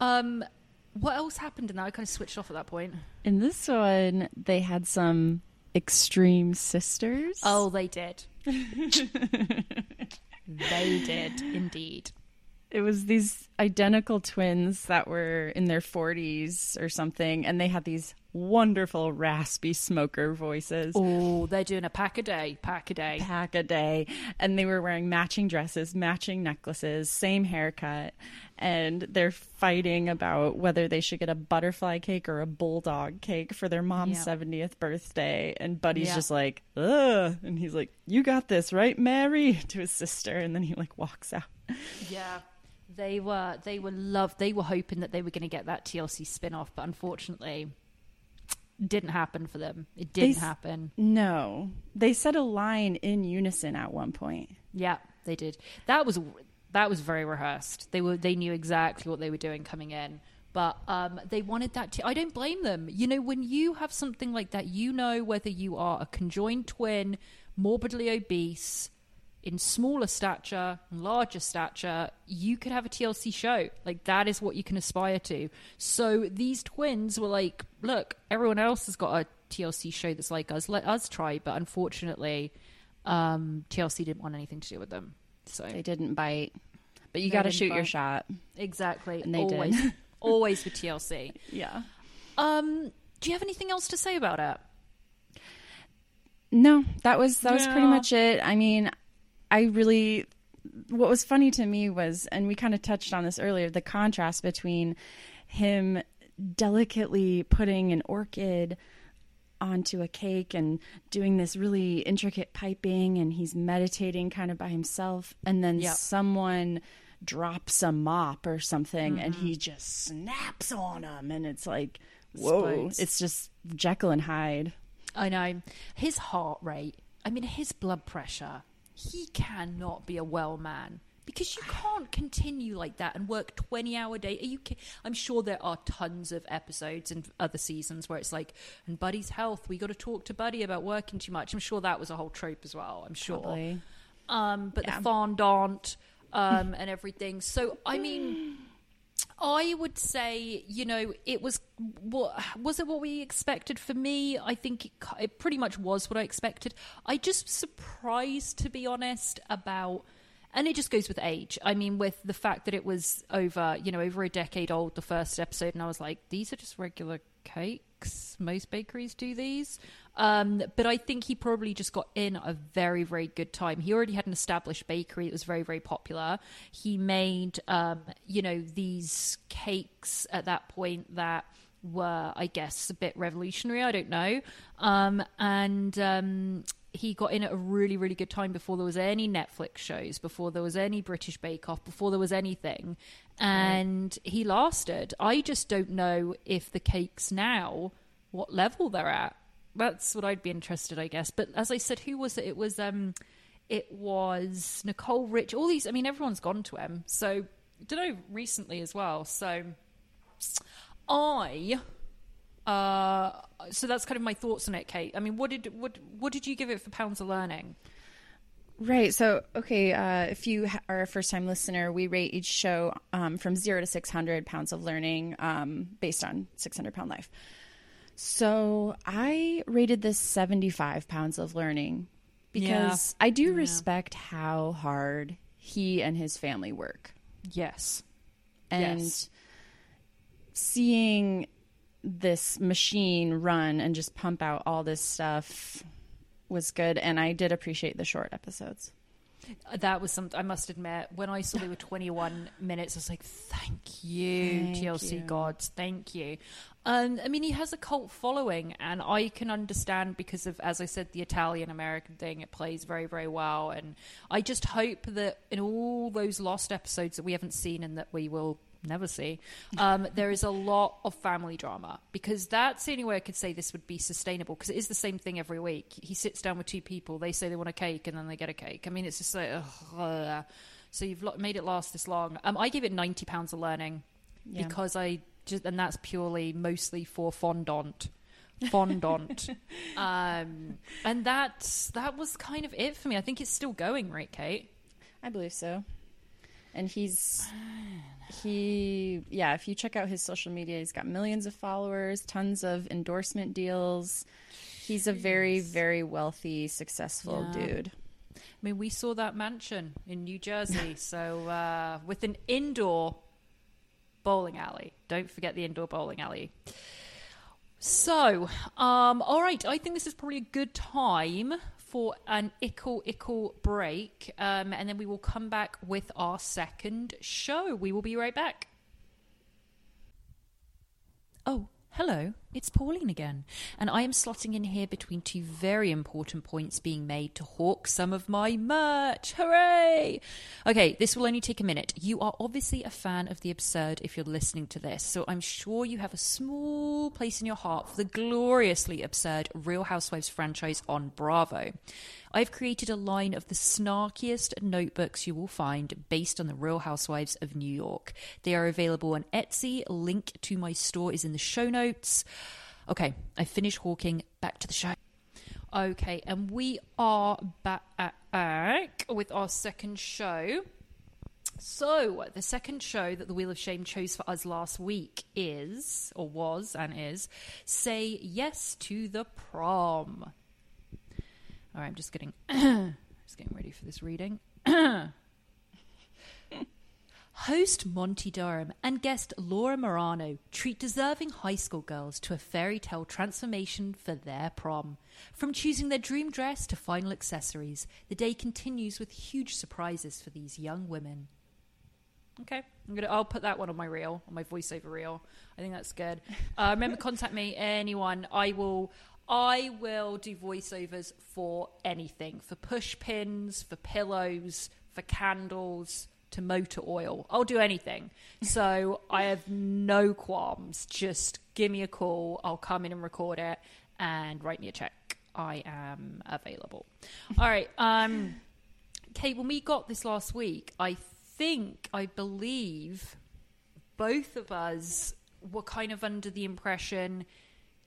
A: Um, what else happened in that? I kind of switched off at that point.
B: In this one, they had some extreme sisters.
A: Oh, they did. (laughs) they did indeed.
B: It was these identical twins that were in their 40s or something, and they had these wonderful raspy smoker voices.
A: Oh, they're doing a pack a day, pack a day.
B: Pack a day, and they were wearing matching dresses, matching necklaces, same haircut, and they're fighting about whether they should get a butterfly cake or a bulldog cake for their mom's
A: Yeah.
B: 70th birthday. And Buddy's
A: Yeah.
B: just like, ugh, and he's like, "You got this, right, Mary?" to his sister, and then he like walks out.
A: Yeah. They were they were loved. They were hoping that they were going to get that TLC spin-off, but unfortunately didn't happen for them. It didn't
B: s-
A: happen.
B: No, they said a line in unison at one point.
A: Yeah, they did. That was that was very rehearsed. They were they knew exactly what they were doing coming in. But um, they wanted that. to. I don't blame them. You know, when you have something like that, you know whether you are a conjoined twin, morbidly obese, in smaller stature, larger stature, you could have a TLC show. Like that is what you can aspire to. So these twins were like, look, everyone else has got a TLC show that's like us. Let us try. But unfortunately, um, TLC didn't want anything to do with them. So
B: They didn't bite, but you got to shoot your shot.
A: exactly,
B: And they
A: always,
B: did. (laughs)
A: always with TLC.
B: Yeah.
A: Um, do you have anything else to say about it?
B: No, that was that was pretty much it. I mean, I really what was funny to me was and we kind of touched on this earlier, the contrast between him delicately putting an orchid onto a cake and doing this really intricate piping and he's meditating kind of by himself and then
A: Yep.
B: someone drops a mop or something and
A: Mm-hmm.
B: he just snaps on him and it's like whoa
A: Spikes.
B: it's just Jekyll and Hyde
A: I know his heart rate. I mean, his blood pressure. He cannot be a well man because you can't continue like that and work twenty hour day. Are you? I'm sure there are tons of episodes and other seasons where it's like, and Buddy's health. We got to talk to Buddy about working too much. I'm sure that was a whole trope as well. I'm sure. Um, but
B: Yeah.
A: the fondant um, and everything. So I mean. I would say, you know, it was what was it what we expected for me? I think it, it pretty much was what I expected. I just surprised, to be honest, about, and it just goes with age. I mean, with the fact that it was over, you know, over a decade old, the first episode, and I was like, these are just regular cakes. Most bakeries do these. Um, but I think he probably just got in at a very, very good time. He already had an established bakery that was very, very popular. He made, um, you know, these cakes at that point that were, I guess, a bit revolutionary. I don't know. Um, and um, he got in at a really, really good time before there was any Netflix shows, before there was any British Bake Off, before there was anything. And he lasted. I just don't know if the cakes now, what level they're at. That's what I'd be interested, I guess. But as I said, who was it? It was um, it was Nicole Rich. All these, I mean, everyone's gone to him. So, don't know recently as well. So, I uh, so that's kind of my thoughts on it, Kate. I mean, what did what what did you give it for pounds of learning?
B: Right. So, okay, uh, if you are a first time listener, we rate each show um, from zero to 600 pounds of learning um, based on 600 pound life. So, I rated this 75 pounds of learning because I do respect how hard he and his family work.
A: Yes,
B: And
A: Yes.
B: seeing this machine run and just pump out all this stuff was good. And I did appreciate the short episodes.
A: that was some. I must admit, when I saw they were twenty one (laughs) minutes, I was like, "Thank you,
B: Thank
A: TLC
B: you.
A: gods, thank you." Um, I mean, he has a cult following, and I can understand because of, as I said, the Italian American thing. It plays very, very well, and I just hope that in all those lost episodes that we haven't seen and that we will never see, um, there is a lot of family drama because that's the only way I could say this would be sustainable because it is the same thing every week. He sits down with two people, they say they want a cake, and then they get a cake. I mean, it's just like, ugh. so you've lo- made it last this long. Um, I give it ninety pounds of learning
B: Yeah.
A: because I just, and that's purely mostly for fondant. Fondant, (laughs) um, and that's that was kind of it for me. I think it's still going, right, Kate?
B: I believe so. And he's (sighs) he yeah, if you check out his social media, he's got millions of followers, tons of endorsement deals. He's a very very wealthy, successful
A: Yeah.
B: dude.
A: I mean, we saw that mansion in New Jersey, (laughs) so uh, with an indoor bowling alley. Don't forget the indoor bowling alley. So, um, all right, I think this is probably a good time for an ickle ickle break, um, and then we will come back with our second show. We will be right back. Oh, Hello, it's Pauline again, and I am slotting in here between two very important points being made to hawk some of my merch. Hooray! Okay, this will only take a minute. You are obviously a fan of the absurd if you're listening to this, so I'm sure you have a small place in your heart for the gloriously absurd Real Housewives franchise on Bravo. I've created a line of the snarkiest notebooks you will find based on the Real Housewives of New York. They are available on Etsy. Link to my store is in the show notes. Okay, I finished hawking. Back to the show. Okay, and we are back with our second show. So, the second show that the Wheel of Shame chose for us last week is, or was, and is, Say Yes to the Prom. I'm just getting (coughs) just getting ready for this reading. (coughs) Host Monte Durham and guest Laura Morano treat deserving high school girls to a fairy tale transformation for their prom. From choosing their dream dress to final accessories, the day continues with huge surprises for these young women. Okay, I'm gonna. I'll put that one on my reel, on my voiceover reel. I think that's good. Uh, remember, contact me, anyone. I will. I will do voiceovers for anything for push pins, for pillows, for candles, to motor oil. I'll do anything. (laughs) So I have no qualms. Just give me a call. I'll come in and record it and write me a check. I am available. (laughs) All right. Um, Kate, when we got this last week, I think, I believe, both of us were kind of under the impression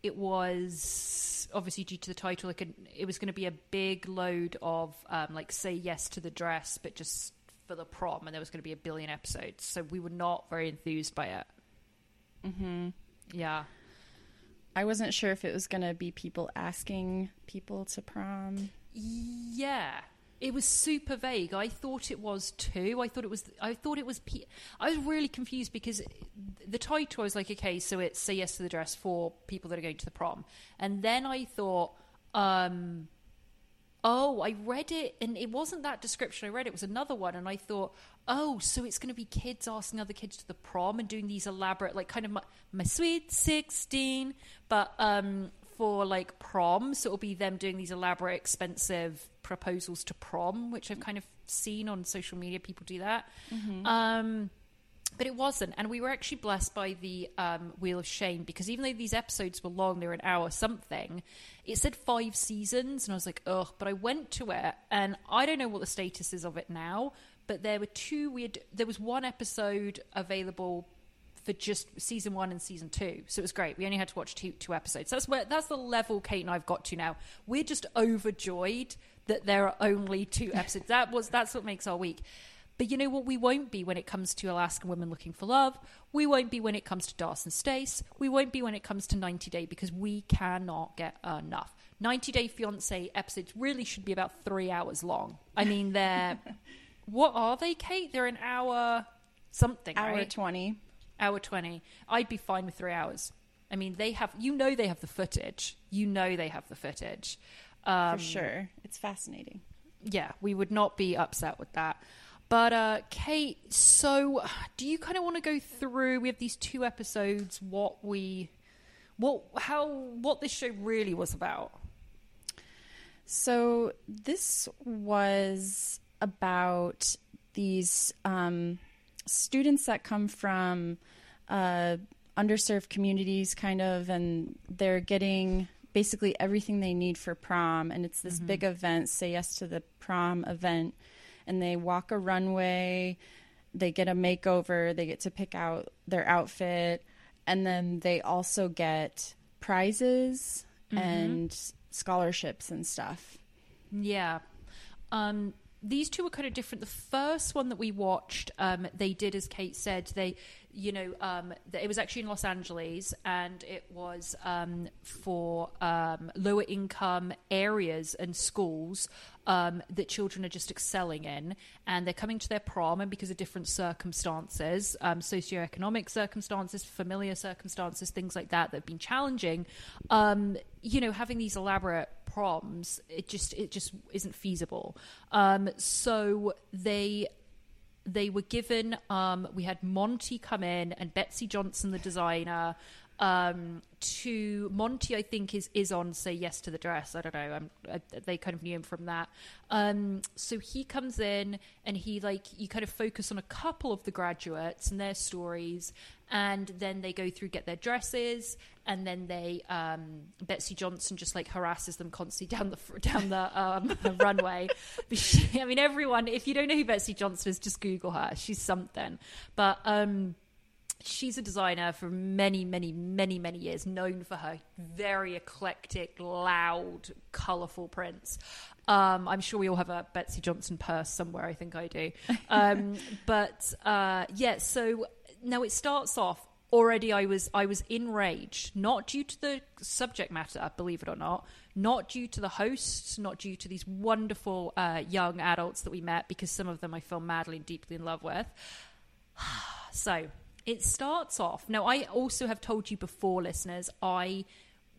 A: it was obviously due to the title like a, it was going to be a big load of um, like say yes to the dress but just for the prom and there was going to be a billion episodes so we were not very enthused by it
B: Mm-hmm.
A: yeah
B: I wasn't sure if it was going to be people asking people to prom.
A: yeah it was super vague. I thought it was too i thought it was i thought it was P- i was really confused because the title I was like okay so it's say yes to the dress for people that are going to the prom. And then i thought um oh i read it and it wasn't that description. I read it was another one. And i thought oh so it's going to be kids asking other kids to the prom and doing these elaborate like kind of my, my sweet 16 but um for like prom. So it'll be them doing these elaborate expensive proposals to prom which i've kind of seen on social media people do that. Um but it wasn't. And we were actually blessed by the um, wheel of shame because even though these episodes were long they were an hour something it said five seasons and i was like ugh but i went to it and i don't know what the status is of it now but there were two weird there was one episode available for just season one and season two so it was great. We only had to watch two two episodes. That's where that's the level kate and i've got to now. We're just overjoyed that there are only two episodes that was that's what makes our week but you know what we won't be when it comes to Alaskan women looking for love? We won't be when it comes to Darcey and Stacey. We won't be when it comes to 90 Day because we cannot get enough. 90 Day Fiance episodes really should be about three hours long. I mean, they're. (laughs) what are they, Kate? They're an hour something,
B: Hour
A: right?
B: 20.
A: Hour 20. I'd be fine with three hours. I mean, they have. You know they have the footage. You know they have the footage. Um,
B: For sure. It's fascinating.
A: yeah, we would not be upset with that. But uh, Kate, so do you kind of want to go through? We have these two episodes. What we, what how what this show really was about?
B: So this was about these um, students that come from uh, underserved communities, kind of, and they're getting basically everything they need for prom. And it's this big event, say yes to the prom event, and they walk a runway. They get a makeover. They get to pick out their outfit, and then they also get prizes and scholarships and stuff.
A: Yeah. Um, these two were kind of different. The first one that we watched, um, they did, as Kate said, they, you know, um, it was actually in Los Angeles and it was um, for um, lower income areas and schools um, that children are just excelling in. And they're coming to their prom, and because of different circumstances, um, socioeconomic circumstances, familiar circumstances, things like that, that have been challenging, you know, having these elaborate proms, it just it just isn't feasible. Um, so they they were given um, we had monte come in and betsey johnson the designer Um, to Monte, I think is is on say yes to the dress. I don't know. I, they kind of knew him from that. Um, so he comes in and he like you kind of focus on a couple of the graduates and their stories, and then they go through get their dresses, and then they um, Betsey Johnson just like harasses them constantly down the down the um, (laughs) runway. She, I mean, everyone. If you don't know who Betsey Johnson is, just Google her. She's something. But um, she's a designer for many, many, many, many years, known for her very eclectic, loud, colourful prints. Um, I'm sure we all have a Betsey Johnson purse somewhere. I think I do. Um, (laughs) but uh, yeah, so now it starts off. Already, I was I was enraged, not due to the subject matter, believe it or not, not due to the hosts, not due to these wonderful uh, young adults that we met, because some of them I fell madly and deeply in love with. (sighs) so it starts off. Now, I also have told you before, listeners, I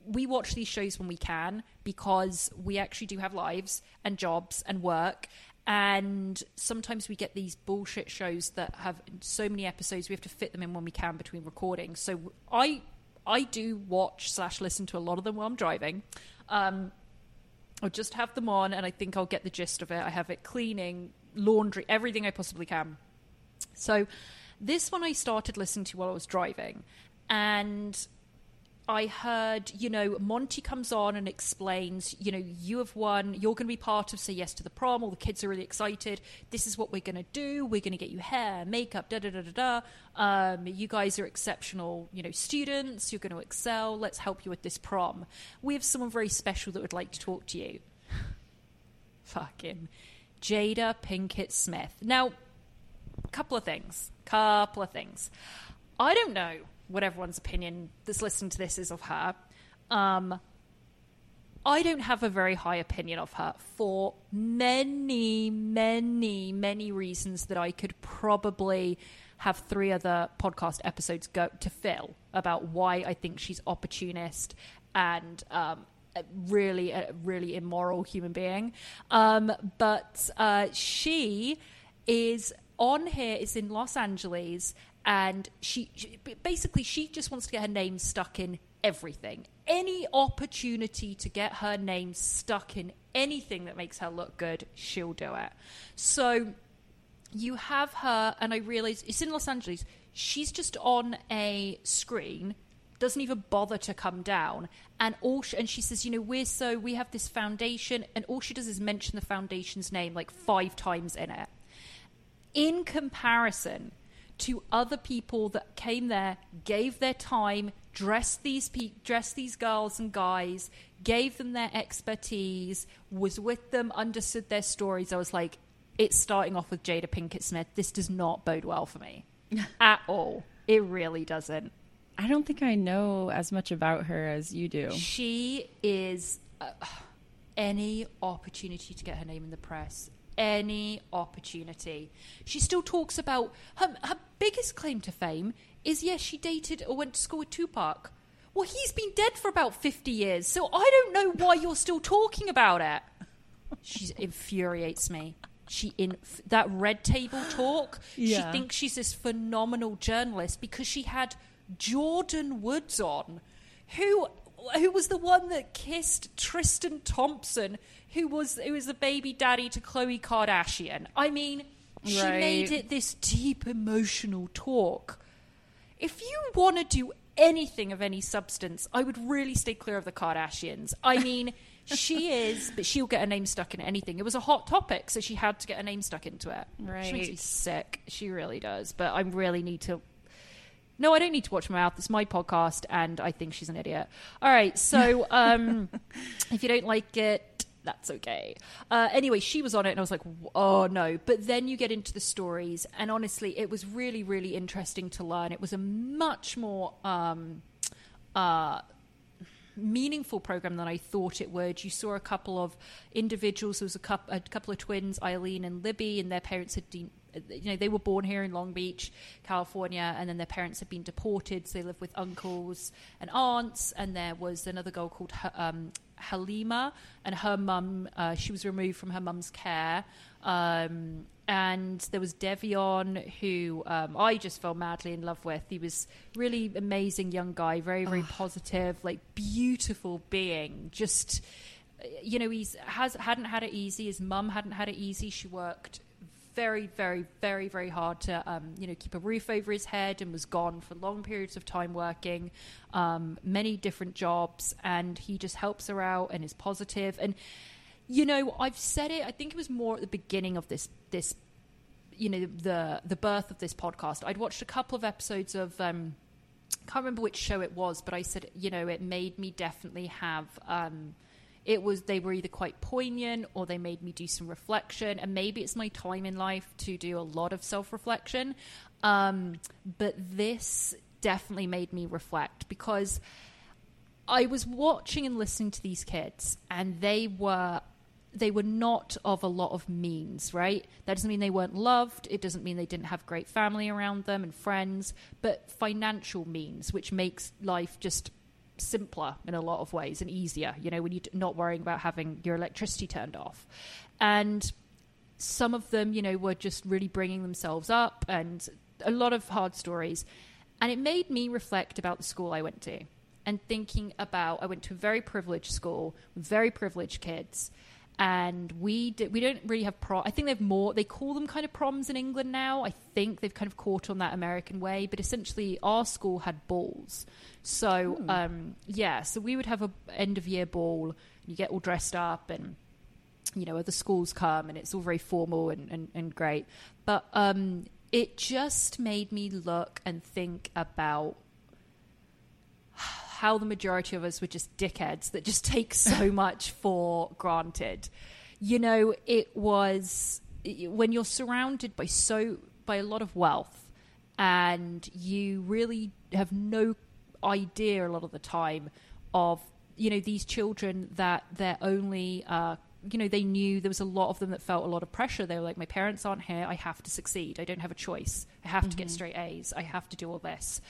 A: we watch these shows when we can because we actually do have lives and jobs and work. And sometimes we get these bullshit shows that have so many episodes we have to fit them in when we can between recordings. So i i do watch slash listen to a lot of them while i'm driving. Um i'll just have them on and i think i'll get the gist of it. I have it cleaning laundry everything i possibly can. So this one i started listening to while i was driving and I heard, you know, Monte comes on and explains, you know, you have won, you're going to be part of Say Yes to the Prom. All the kids are really excited. This is what we're going to do. We're going to get you hair, makeup, da da da da da. Um, you guys are exceptional, you know, students. You're going to excel. Let's help you with this prom. We have someone very special that would like to talk to you. (laughs) Fucking Jada Pinkett Smith. Now, a couple of things. Couple of things. I don't know what everyone's opinion that's listening to this is of her. Um, I don't have a very high opinion of her for many, many, many reasons that I could probably have three other podcast episodes go to fill about why I think she's opportunist and um, really, a really immoral human being. Um, but uh, she is on here, is in Los Angeles, and she, she basically she just wants to get her name stuck in everything. Any opportunity to get her name stuck in anything that makes her look good, she'll do it. So you have her, and I realize it's in Los Angeles. She's just on a screen, doesn't even bother to come down, and all she, and she says, you know, we're so we have this foundation, and all she does is mention the foundation's name like five times in it. In comparison, to other people that came there, gave their time, dressed these pe- dressed these girls and guys, gave them their expertise, was with them, understood their stories. I was like, it's starting off with Jada Pinkett Smith. This does not bode well for me (laughs) at all. It really doesn't.
B: I don't think I know as much about her as you do.
A: She is uh, any opportunity to get her name in the press any opportunity. She still talks about her, her biggest claim to fame is yes, she dated or went to school with Tupac. Well, he's been dead for about 50 years, so I don't know why you're still talking about it. She infuriates me. She in that red table talk.
B: Yeah.
A: She thinks she's this phenomenal journalist because she had Jordyn Woods on, who who was the one that kissed Tristan Thompson, who was who was the baby daddy to Khloe Kardashian. I mean, she
B: Right.
A: made it this deep emotional talk. If you want to do anything of any substance, I would really stay clear of the Kardashians. I mean, (laughs) she is, but she'll get her name stuck in anything. It was a hot topic, so she had to get her name stuck into it. She makes me sick. She really does. But I really need to no, I don't need to watch my mouth. It's my podcast, and I think she's an idiot. All right, so (laughs) um, if you don't like it, that's okay. Uh, anyway, she was on it, and I was like, oh no. But then you get into the stories, and honestly, it was really, really interesting to learn. It was a much more. Um, uh, meaningful program than I thought it would. You saw a couple of individuals. There was a couple, a couple of twins, Eileen and Libby, and their parents had been, you know, they were born here in Long Beach, California, and then their parents had been deported. So they lived with uncles and aunts. And there was another girl called um, Halima, and her mum. Uh, she was removed from her mum's care. Um, and there was Devion, who um, I just fell madly in love with. He was really amazing young guy, very very positive, like beautiful being. Just you know, he's has hadn't had it easy. His mum hadn't had it easy. She worked very, very, very, very hard to, um, you know, keep a roof over his head and was gone for long periods of time working, um, many different jobs, and he just helps her out and is positive. And you know, I've said it. I think it was more at the beginning of this this, you know, the the birth of this podcast. I'd watched a couple of episodes of. Um, can't remember which show it was, but I said, you know, it made me definitely have um, it was they were either quite poignant or they made me do some reflection and maybe it's my time in life to do a lot of self-reflection um, but this definitely made me reflect because i was watching and listening to these kids and they were they were not of a lot of means, right? That doesn't mean they weren't loved. It doesn't mean they didn't have great family around them and friends, but financial means, which makes life just simpler in a lot of ways and easier, you know, when you're not worrying about having your electricity turned off. And some of them, you know, were just really bringing themselves up and a lot of hard stories. And it made me reflect about the school I went to and thinking about I went to a very privileged school with very privileged kids and we did, we don't really have prom. I think they have more. They call them kind of proms in England now. I think they've kind of caught on that American way, but essentially our school had balls. So hmm. um, yeah, so we would have a end of year ball. You get all dressed up, and you know other schools come, and it's all very formal and and, and great. But um, it just made me look and think about how the majority of us were just dickheads that just take so (laughs) much for granted. You know, it was when you're surrounded by so by a lot of wealth and you really have no idea a lot of the time of you know these children that they're only uh, you know they knew there was a lot of them that felt a lot of pressure they were like my parents aren't here i have to succeed i don't have a choice i have mm-hmm. to get mm-hmm. straight a's i have to do all this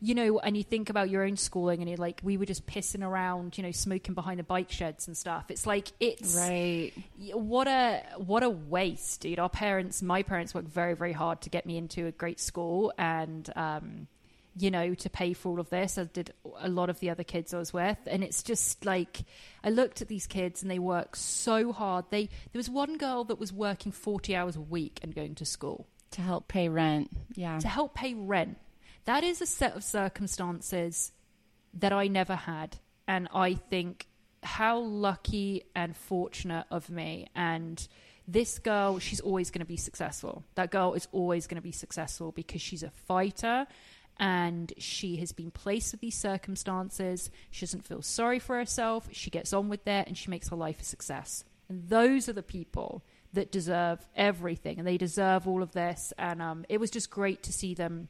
A: you know, and you think about your own schooling and you're like, we were just pissing around, you know, smoking behind the bike sheds and stuff. It's like, it's
B: right.
A: What a, what a waste, dude. Our parents, my parents worked very, very hard to get me into a great school and, um, you know, to pay for all of this, as did a lot of the other kids I was with. And it's just like, I looked at these kids and they work so hard. They, there was one girl that was working 40 hours a week and going to school.
B: To help pay rent. Yeah.
A: To help pay rent that is a set of circumstances that I never had. And I think how lucky and fortunate of me. And this girl, she's always going to be successful. That girl is always going to be successful because she's a fighter and she has been placed with these circumstances. She doesn't feel sorry for herself. She gets on with it and she makes her life a success. And those are the people that deserve everything and they deserve all of this. And um, it was just great to see them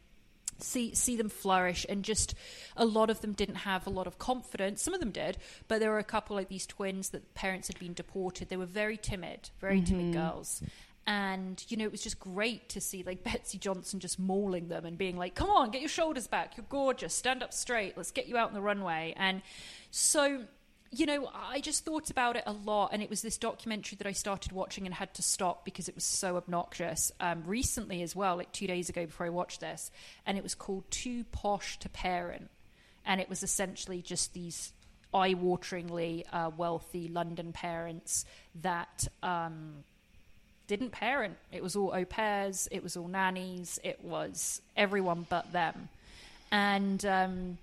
A: see see them flourish and just a lot of them didn't have a lot of confidence. Some of them did but there were a couple like these twins that parents had been deported. They were very timid very mm-hmm. timid girls. And you know it was just great to see like (laughs) Betsey Johnson just mauling them and being like come on get your shoulders back. You're gorgeous. Stand up straight. Let's get you out on the runway. And so you know, I just thought about it a lot, and it was this documentary that I started watching and had to stop because it was so obnoxious. Um, recently, as well, like two days ago before I watched this, and it was called "Too Posh to Parent," and it was essentially just these eye-wateringly uh, wealthy London parents that um, didn't parent. It was all au pairs, it was all nannies, it was everyone but them, and. Um,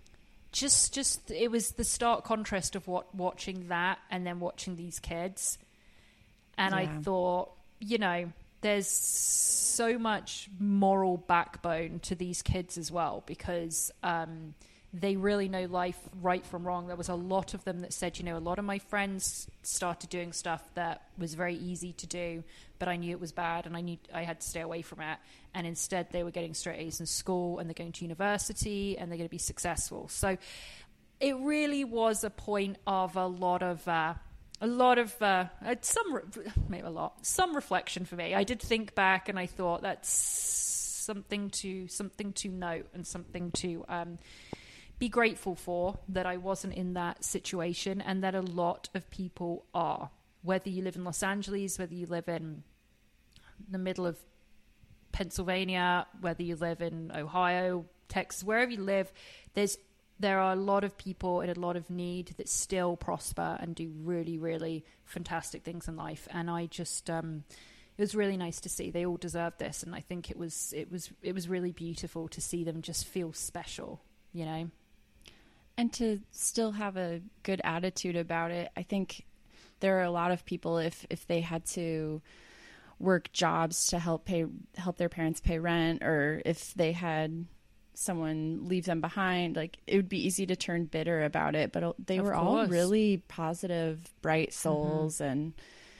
A: just just it was the stark contrast of what watching that and then watching these kids and yeah. i thought you know there's so much moral backbone to these kids as well because um, they really know life right from wrong. There was a lot of them that said, you know, a lot of my friends started doing stuff that was very easy to do, but I knew it was bad and I knew I had to stay away from it. And instead, they were getting straight A's in school and they're going to university and they're going to be successful. So it really was a point of a lot of. Uh, a lot of uh, some maybe a lot some reflection for me. I did think back and I thought that's something to something to note and something to um, be grateful for that I wasn't in that situation and that a lot of people are. Whether you live in Los Angeles, whether you live in the middle of Pennsylvania, whether you live in Ohio, Texas, wherever you live, there's there are a lot of people in a lot of need that still prosper and do really, really fantastic things in life. And I just, um, it was really nice to see. They all deserve this, and I think it was, it was, it was really beautiful to see them just feel special. You know,
B: and to still have a good attitude about it. I think there are a lot of people if if they had to work jobs to help pay help their parents pay rent or if they had someone leave them behind like it would be easy to turn bitter about it but uh, they
A: Of
B: were all really positive bright mm-hmm. souls and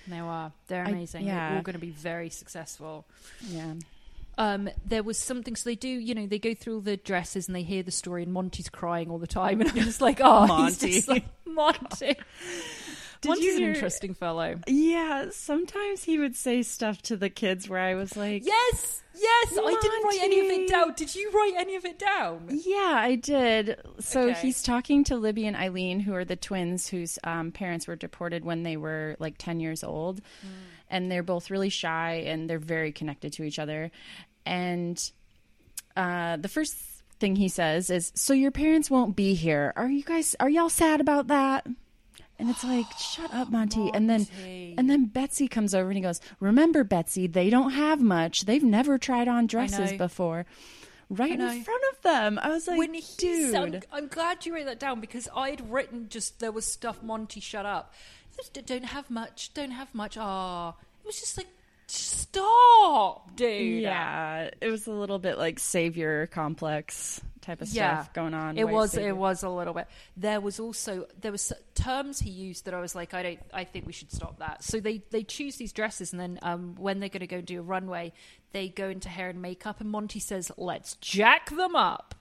A: they were They're
B: I-
A: amazing.
B: yeah.
A: They're all going to be very successful.
B: yeah
A: um, there was something. So they do, you know, they go through all the dresses and they hear the story, and Monte's crying all the time, and I'm just like, oh,
B: Monte.
A: he's just like, Monte. (laughs) Monte's
B: you
A: an
B: hear-
A: interesting fellow.
B: yeah sometimes he would say stuff to the kids where i was like
A: Yes, yes. I didn't write any of it down. Did you write any of it down?
B: Yeah, I did. So
A: Okay.
B: he's talking to Libby and Eileen, who are the twins whose um, parents were deported when they were like 10 years old. And they're both really shy and they're very connected to each other. And uh, the first thing he says is, So your parents won't be here. Are you guys, are y'all sad about that? And it's like, (gasps) shut up, Monte. And then, and then Betsey comes over and he goes, "Remember, Betsey, they don't have much. They've never tried on dresses before." Right in front of them, I was like,
A: when he
B: "Dude,
A: I'm, I'm glad you wrote that down because I'd written just there was stuff Monte shut up. Don't have much. Don't have much. Ah, it was just like stop, dude.
B: Yeah, it was a little bit like savior complex type of
A: yeah,
B: stuff going on.
A: It was. It was a little bit. There was also there was terms he used that I was like, I don't. I think we should stop that. So they they choose these dresses, and then um, when they're going to go and do a runway, they go into hair and makeup, and Monte says, "Let's jack them up."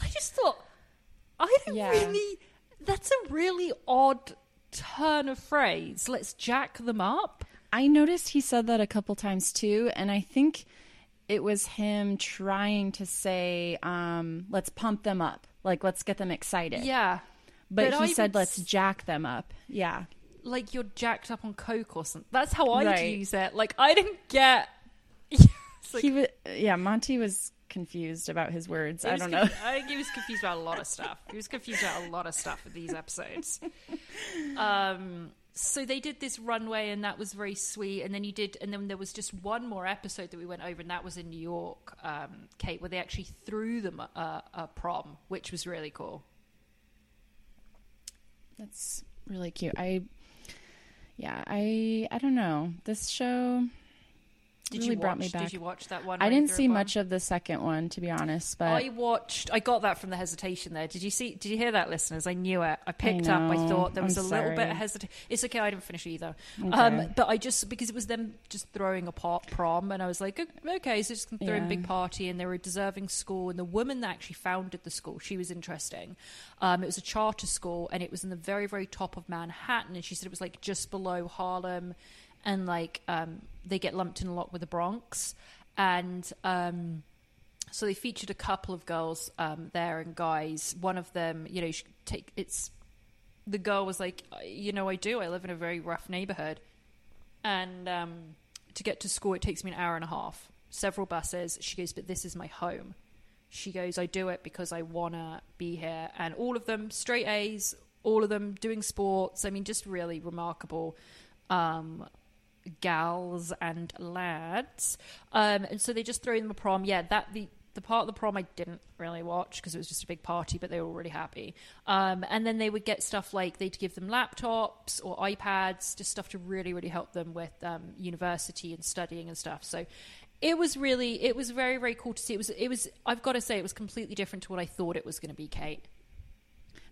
A: I just thought, I don't
B: Yeah.
A: really. That's a really odd turn of phrase. Let's jack them up.
B: I noticed he said that a couple times too, and I think it was him trying to say, um, "Let's pump them up, like let's get them excited."
A: Yeah.
B: but,
A: I
B: he said, "Let's jack them up." Yeah,
A: like you're jacked up on coke or something. That's how I
B: Right.
A: use it. Like I didn't get. (laughs) Like-
B: he was. Yeah, Monte was confused about his words. I don't know.
A: conf- (laughs) I think he was confused about a lot of stuff. He was confused about a lot of stuff with these episodes. (laughs) Um, so they did this runway, and that was very sweet. And then you did, and then there was just one more episode that we went over, and that was in New York, um, Kate, where they actually threw them a, a prom, which was really cool.
B: That's really cute. I, yeah, I, I don't know. This show
A: Did
B: really
A: you
B: brought
A: watch?
B: me back.
A: Did you watch that one?
B: I didn't see much of the second one, to be honest. But
A: I watched. I got that from the hesitation there. Did you see? Did you hear that, listeners? I knew it. I picked up. I thought there
B: I'm
A: was a little bit of hesitation. It's okay. I didn't finish either.
B: Okay.
A: Um, but I just because it was them just throwing a pot prom, and I was like, okay, so just gonna in a
B: Yeah.
A: big party, and they were a deserving school, and the woman that actually founded the school, she was interesting. Um, it was a charter school, and it was in the very, very top of Manhattan, and she said it was like just below Harlem, and like um, they get lumped in a lot with the Bronx, and. Um, so they featured a couple of girls um, there and guys. One of them, you know, take it's the girl was like, you know, I do. I live in a very rough neighborhood, and um, to get to school, it takes me an hour and a half, several buses. She goes, but this is my home. She goes, I do it because I wanna be here, and all of them straight A's, all of them doing sports. I mean, just really remarkable. Um, gals and lads. Um, and so they just throw them a prom. Yeah, that the the part of the prom I didn't really watch because it was just a big party, but they were really happy. Um, and then they would get stuff like they'd give them laptops or iPads, just stuff to really, really help them with um, university and studying and stuff. So it was really, it was very, very cool to see. It was, it was. I've got to say, it was completely different to what I thought it was going to be. Kate.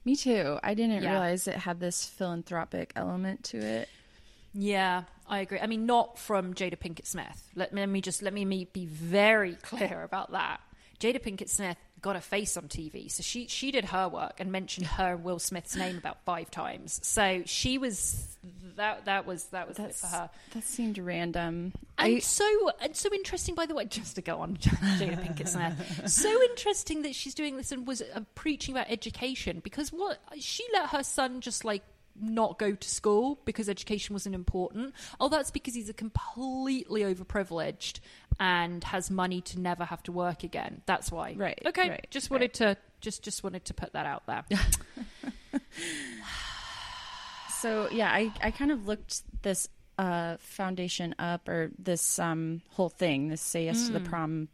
B: me too. I didn't
A: Yeah.
B: realize it had this philanthropic element to it.
A: Yeah, I agree. I mean, not from Jada Pinkett Smith. Let me, let me just let me be very (laughs) clear about that. Jada Pinkett Smith got a face on TV, so she she did her work and mentioned her and Will Smith's name about five times. So she was that that was that was it for her.
B: that seemed random.
A: And
B: I
A: so and so interesting, by the way, just to go on (laughs) Jada Pinkett Smith. so interesting that she's doing this and was uh, preaching about education because what she let her son just like not go to school because education wasn't important. Oh, that's because he's a completely overprivileged and has money to never have to work again. That's why.
B: Right,
A: Okay.
B: right,
A: just wanted to just just wanted to put that out there. (laughs)
B: So yeah, I, I kind of looked this uh, foundation up or this um, whole thing, this say yes to the prom,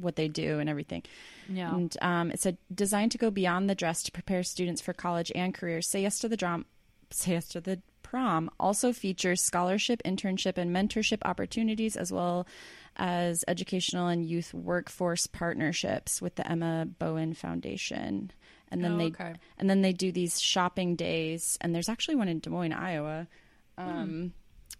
B: what they do and everything.
A: Yeah.
B: And um, it said designed to go beyond the dress to prepare students for college and careers. Say yes to the drum. Say yes to the prom also features scholarship, internship, and mentorship opportunities, as well as educational and youth workforce partnerships with the Emma Bowen Foundation. And then
A: Oh,
B: they
A: okay.
B: and then they do these shopping days, and there's actually one in Des Moines, Iowa,
A: Hmm.
B: um,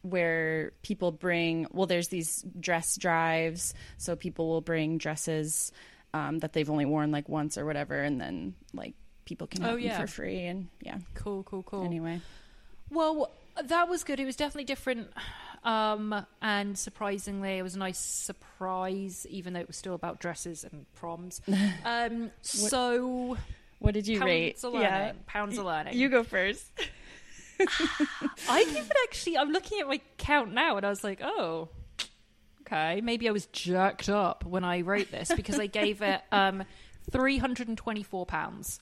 B: where people bring. Well, there's these dress drives, so people will bring dresses um, that they've only worn like once or whatever, and then like people can have
A: Oh,
B: them for free, and yeah.
A: Cool, cool, cool.
B: Anyway,
A: Well, that was good. It was definitely different. Um, and surprisingly, it was a nice surprise, even though it was still about dresses and proms. (laughs) Um, so
B: what did you
A: pounds
B: rate?
A: learning. Pounds of learning.
B: You go first. (laughs) (sighs)
A: I it actually. I'm looking at my count now, and I was like, oh, okay. Maybe I was jerked up when I wrote this because I gave it (laughs) um, 324 pounds.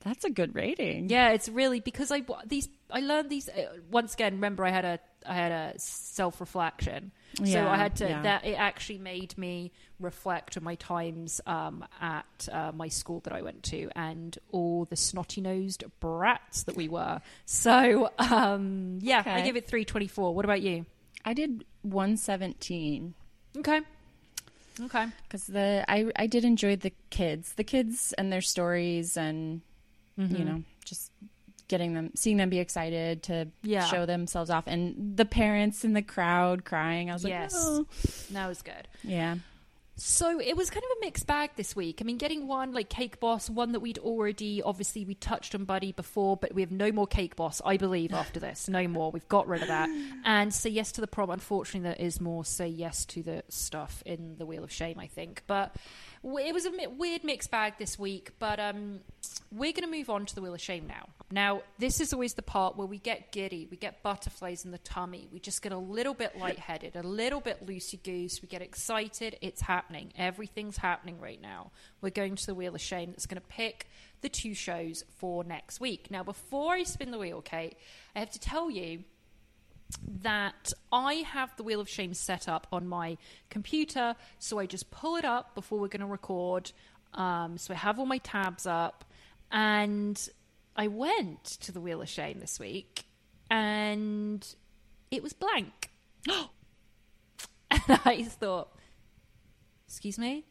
B: That's a good rating.
A: Yeah, it's really because I these I learned these uh, once again. Remember, I had a I had a self reflection, so I had to
B: yeah.
A: that it actually made me reflect on my times um, at uh, my school that I went to and all the snotty nosed brats that we were. So um, yeah, I give it three twenty four. What about you?
B: I did 117
A: Okay, okay,
B: because the I I did enjoy the kids, the kids and their stories, and
A: Mm-hmm.
B: you know just getting them, seeing them be excited to
A: Yeah.
B: show themselves off, and the parents in the crowd crying. I was
A: yes,
B: like, oh.
A: that was good.
B: yeah.
A: So it was kind of a mixed bag this week. I mean, getting one like Cake Boss, one that we'd already obviously we touched on Buddy before, but we have no more Cake Boss, I believe, after this. No more. We've got rid of that. (sighs) And Say Yes to the Prom. Unfortunately, there is more Say Yes to the stuff in the Wheel of Shame, I think. But it was a weird mixed bag this week. But um, we're going to move on to the Wheel of Shame now. Now, this is always the part where we get giddy, we get butterflies in the tummy, we just get a little bit lightheaded, a little bit loosey goose, we get excited. It's happening. Everything's happening right now. We're going to the Wheel of Shame that's going to pick the two shows for next week. Now, before I spin the wheel, Kate, I have to tell you that I have the Wheel of Shame set up on my computer. So I just pull it up before we're going to record. Um, so I have all my tabs up. And I went to the Wheel of Shame this week and it was blank. (gasps) and I thought, excuse me?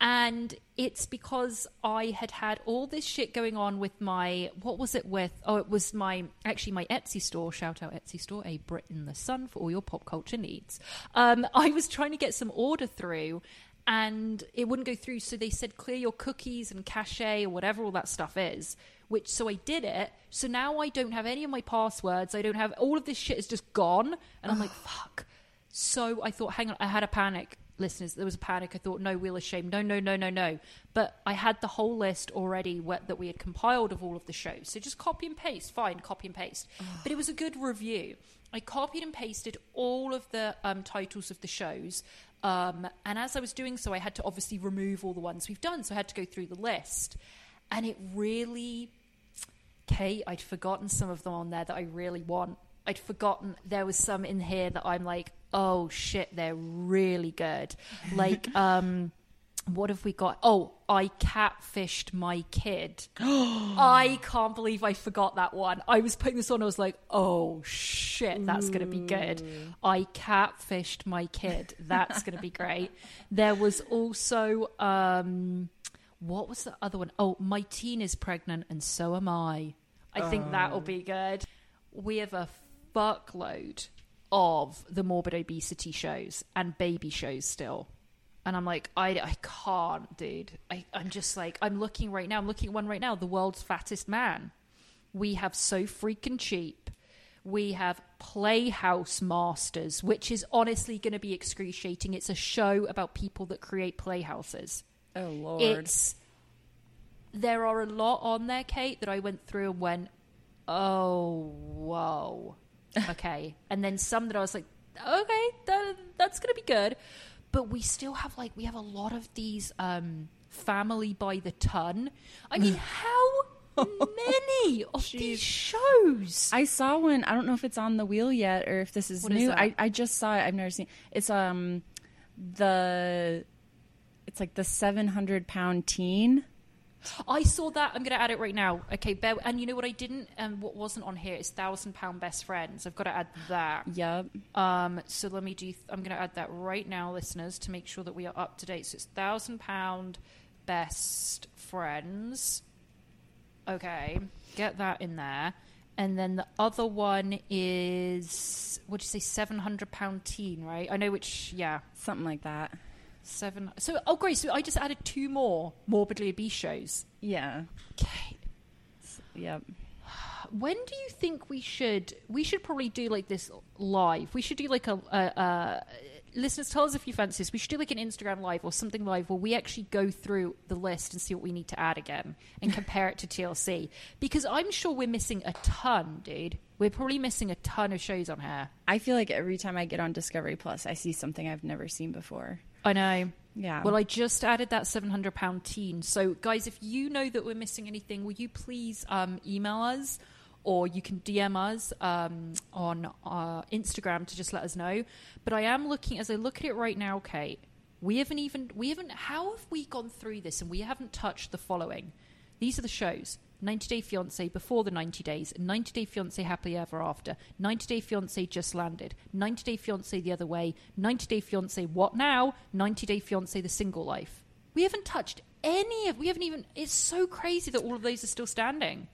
A: And it's because I had had all this shit going on with my, what was it with? Oh, it was my, actually my Etsy store. Shout out Etsy store, a Brit in the Sun for all your pop culture needs. Um, (laughs) I was trying to get some order through and it wouldn't go through. So they said, clear your cookies and cache or whatever all that stuff is. Which, so I did it. So now I don't have any of my passwords. I don't have, all of this shit is just gone. And I'm like, (sighs) fuck. So I thought, hang on, I had a panic. Listeners, there was a panic. I thought, no, Wheel of Shame. No, no, no, no, no. But I had the whole list already wh- that we had compiled of all of the shows. So just copy and paste. Fine, copy and paste. But it was a good review. I copied and pasted all of the um, titles of the shows. Um, and as I was doing so, I had to obviously remove all the ones we've done. So I had to go through the list. And it really Kate, I'd forgotten some of them on there that I really want. I'd forgotten there was some in here that I'm like, oh shit, they're really good. Like, (laughs) um, what have we got? Oh, I catfished my kid. (gasps) I can't believe I forgot that one. I was putting this on, I was like, oh shit, that's going to be good. I catfished my kid. That's going to be great. (laughs) There was also, um, what was the other one? Oh, my teen is pregnant and so am I. I think that'll be good. We have a fuckload of the morbid obesity shows and baby shows still. And I'm like, I, I can't, dude. I, I'm just like, I'm looking right now. I'm looking at one right now. The world's fattest man. We have so freaking cheap. We have Playhouse Masters, which is honestly going to be excruciating. It's a show about people that create playhouses.
B: Oh Lord.
A: It's there are a lot on there, Kate, that I went through and went, oh, whoa. Okay. and then some that I was like, okay, that, that's going to be good. But we still have like, we have a lot of these um, family by the ton. I mean, (laughs) how many of these shows?
B: I saw one. I don't know if it's on the wheel yet or if this is
A: What is
B: new.
A: that?
B: I, I just saw it. I've never seen. It's um the it's like the seven hundred pound teen.
A: I saw that. I'm going to add it right now. Okay, bear, and you know what I didn't, and what wasn't on here is thousand pound best friends. I've got to add that.
B: Yep.
A: Um, so let me do. I'm going to add that right now, listeners, to make sure that we are up to date. So it's thousand pound best friends. Okay, get that in there, and then the other one is what you say? Seven hundred pound teen, right? I know which. Yeah,
B: Something like that.
A: Seven. So oh great. So I just added two more morbidly obese shows.
B: Yeah.
A: Okay.
B: Yeah.
A: when do you think we should we should probably do like this live we should do like a, a, a listeners tell us if you fancy this we should do like an instagram live or something live where we actually go through the list and see what we need to add again and (laughs) compare it to tlc because i'm sure we're missing a ton dude we're probably missing a ton of shows on here
B: I feel like every time I get on Discovery Plus, I see something I've never seen before.
A: I know.
B: Yeah.
A: Well, I just added that seven hundred pound teen. So, guys, if you know that we're missing anything, will you please um, email us, or you can DM us um, on uh, Instagram to just let us know. But I am looking as I look at it right now, Kate. We haven't even we haven't. How have we gone through this and we haven't touched the following? These are the shows. 90 Day Fiance before the 90 days, 90 Day Fiance Happily Ever After, 90 Day Fiance Just Landed, 90 Day Fiance The Other Way, 90 Day Fiance What Now, 90 Day Fiance The Single Life. We haven't touched any of, we haven't even, it's so crazy that all of those are still standing.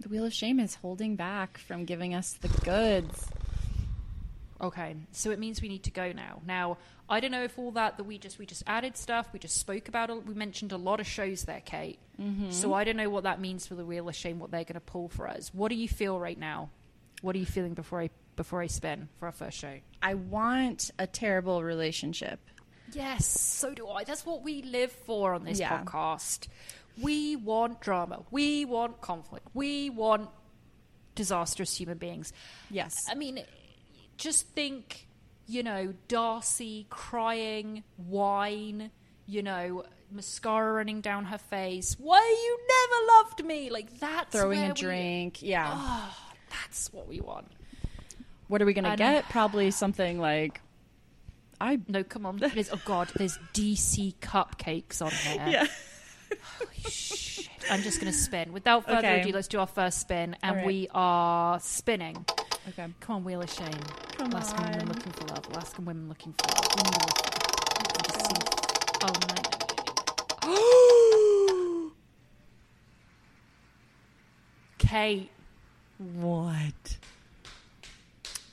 B: The Wheel of Shame is holding back from giving us the goods.
A: Okay, so it means we need to go now. Now, I don't know if all that that we just we just added stuff, we just spoke about it. We mentioned a lot of shows there, Kate. Mm-hmm. So I don't know what that means for the Wheel of Shame, what they're going to pull for us. What do you feel right now? What are you feeling before I before I spin for our first show?
B: I want a terrible relationship.
A: Yes, so do I. That's what we live for on this
B: Yeah.
A: podcast. We want drama. We want conflict. We want disastrous human beings.
B: Yes.
A: I mean, just think, you know, Darcey crying, wine, you know, mascara running down her face. Why you never loved me? Like that's
B: Throwing a
A: we-
B: drink. Yeah.
A: Oh, that's what we want.
B: What are we going to
A: and-
B: get? Probably something like I
A: No, come on. There's, oh God, there's DC cupcakes on here. (laughs)
B: Yeah.
A: Holy shit. I'm just going to spin. Without further
B: Okay.
A: ado, let's do our first spin. And
B: right.
A: we are spinning.
B: Okay.
A: Come on, Wheel of Shame.
B: Come
A: Alaskan women looking for love. Alaskan women looking for love. Women looking- I just see- Oh, no, no, no, no. (gasps) Kate.
B: What?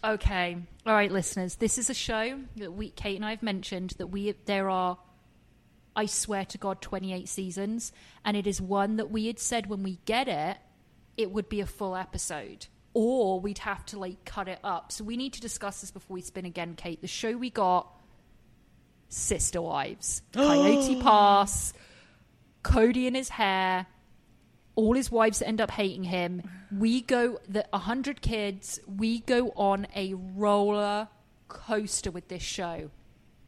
A: Okay. All right, listeners. This is a show that we, Kate and I have mentioned that we there are, I swear to God, twenty eight seasons, and it is one that we had said when we get it, it would be a full episode, or we'd have to like cut it up. So we need to discuss this before we spin again, Kate. The show we got, Sister Wives, (gasps) Coyote Pass, Cody and his hair all his wives end up hating him. We go the a hundred kids. We go on a roller coaster with this show.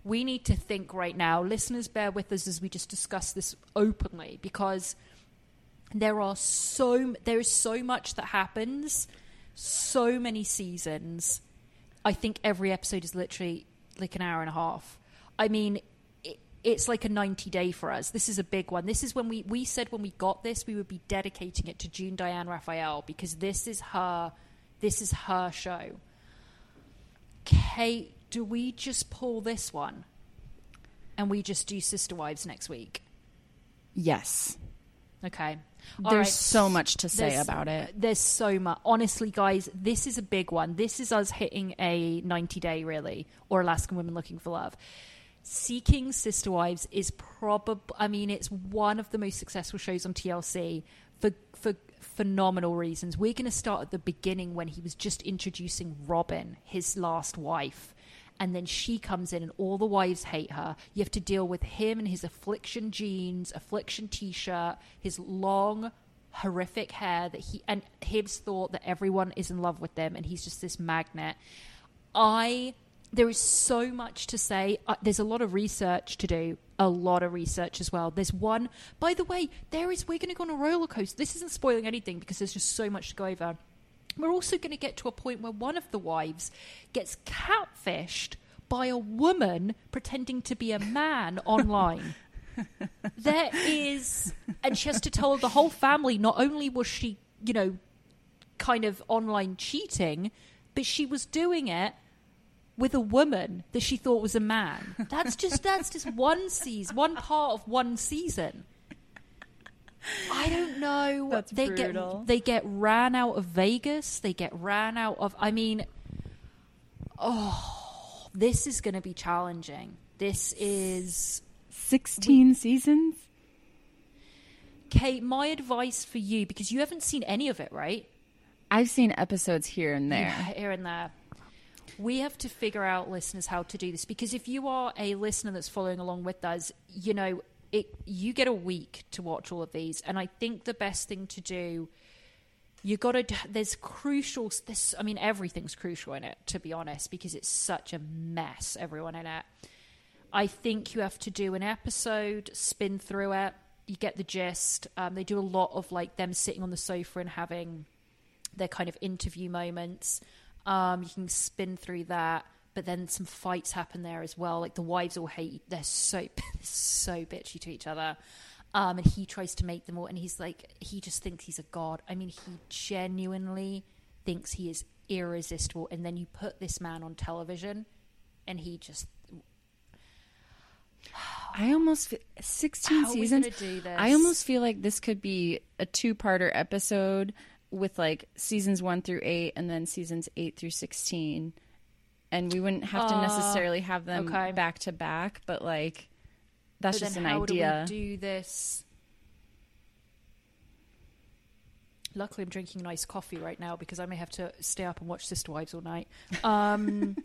A: We need to think right now. Listeners, bear with us as we just discuss this openly because there are so there is so much that happens, so many seasons. I think every episode is literally like an hour and a half. I mean, it, it's like a 90 day for us. This is a big one. This is when we, we said when we got this, we would be dedicating it to June Diane Raphael because this is her, this is her show. Kate, do we just pull this one and we just do Sister Wives next week?
B: Yes.
A: Okay. All
B: There's
A: right.
B: so much to say
A: There's-
B: about it.
A: There's so much. Honestly, guys, this is a big one. This is us hitting a 90 day, really, or Alaskan Women Looking for Love. Seeking Sister Wives is probably, I mean, it's one of the most successful shows on TLC for, for phenomenal reasons. We're going to start at the beginning when he was just introducing Robyn, his last wife. And then she comes in, and all the wives hate her. You have to deal with him and his affliction jeans, affliction t shirt, his long horrific hair that he and Hibbs thought that everyone is in love with them and he's just this magnet. I there is so much to say. Uh, there's a lot of research to do. A lot of research as well. There's one, by the way, there is. We're going to go on a roller coaster. This isn't spoiling anything because there's just so much to go over. We're also going to get to a point where one of the wives gets catfished by a woman pretending to be a man (laughs) online. there is, and she has to tell the whole family not only was she, you know, kind of online cheating, but she was doing it with a woman that she thought was a man. That's just that's just one season, one part of one season. I don't know. (laughs)
B: That's
A: they
B: brutal.
A: get they get ran out of Vegas. They get ran out of. I mean, oh, this is going to be challenging. This is
B: 16 seasons?
A: Kate. My advice for you because you haven't seen any of it, right?
B: I've seen episodes here and there.
A: Yeah, here and there. We have to figure out, listeners, how to do this because if you are a listener that's following along with us, you know, it you get a week to watch all of these, and I think the best thing to do, you got to. There's crucial. This, I mean, everything's crucial in it, to be honest, because it's such a mess. Everyone in it. I think you have to do an episode, spin through it. You get the gist. Um, they do a lot of like them sitting on the sofa and having their kind of interview moments. Um, you can spin through that, but then some fights happen there as well. Like the wives all hate; they're so (laughs) so bitchy to each other. Um, and he tries to make them all, and he's like, he just thinks he's a god. I mean, he genuinely thinks he is irresistible. And then you put this man on television, and he just
B: I almost 16
A: How
B: seasons. I almost feel like this could be a two-parter episode with like seasons 1 through 8 and then seasons 8 through 16. And we wouldn't have to necessarily have them
A: Uh, okay.
B: back to back, but like that's
A: but
B: just an
A: how
B: idea.
A: do we do this? Luckily, I'm drinking nice coffee right now because I may have to stay up and watch Sister Wives all night. Um,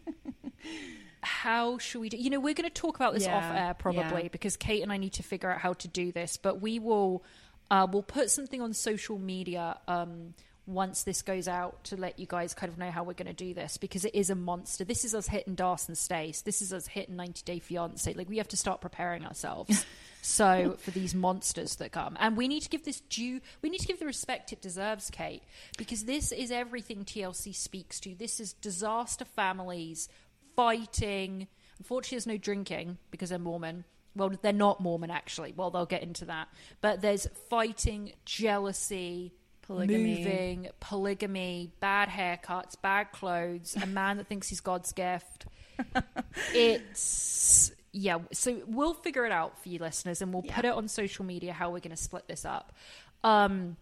A: (laughs) how should we do? You know, we're going to talk about this
B: Yeah,
A: off air probably
B: yeah.
A: because Kate and I need to figure out how to do this. But we will, uh, we'll put something on social media. Um, once this goes out to let you guys kind of know how we're going to do this because it is a monster. This is us hitting Dawson Stace. This is us hitting 90 Day Fiance. Like we have to start preparing ourselves. (laughs) so for these monsters that come, and we need to give this due. We need to give the respect it deserves, Kate, because this is everything TLC speaks to. This is disaster families fighting. Unfortunately, there's no drinking because they're Mormon. Well, they're not Mormon actually. Well, they'll get into that. But there's fighting, jealousy,
B: Polygamy.
A: moving, polygamy, bad haircuts, bad clothes, a man that thinks he's God's gift. (laughs) it's yeah. So we'll figure it out for you listeners, and we'll put it on social media how we're going to split this up. Um,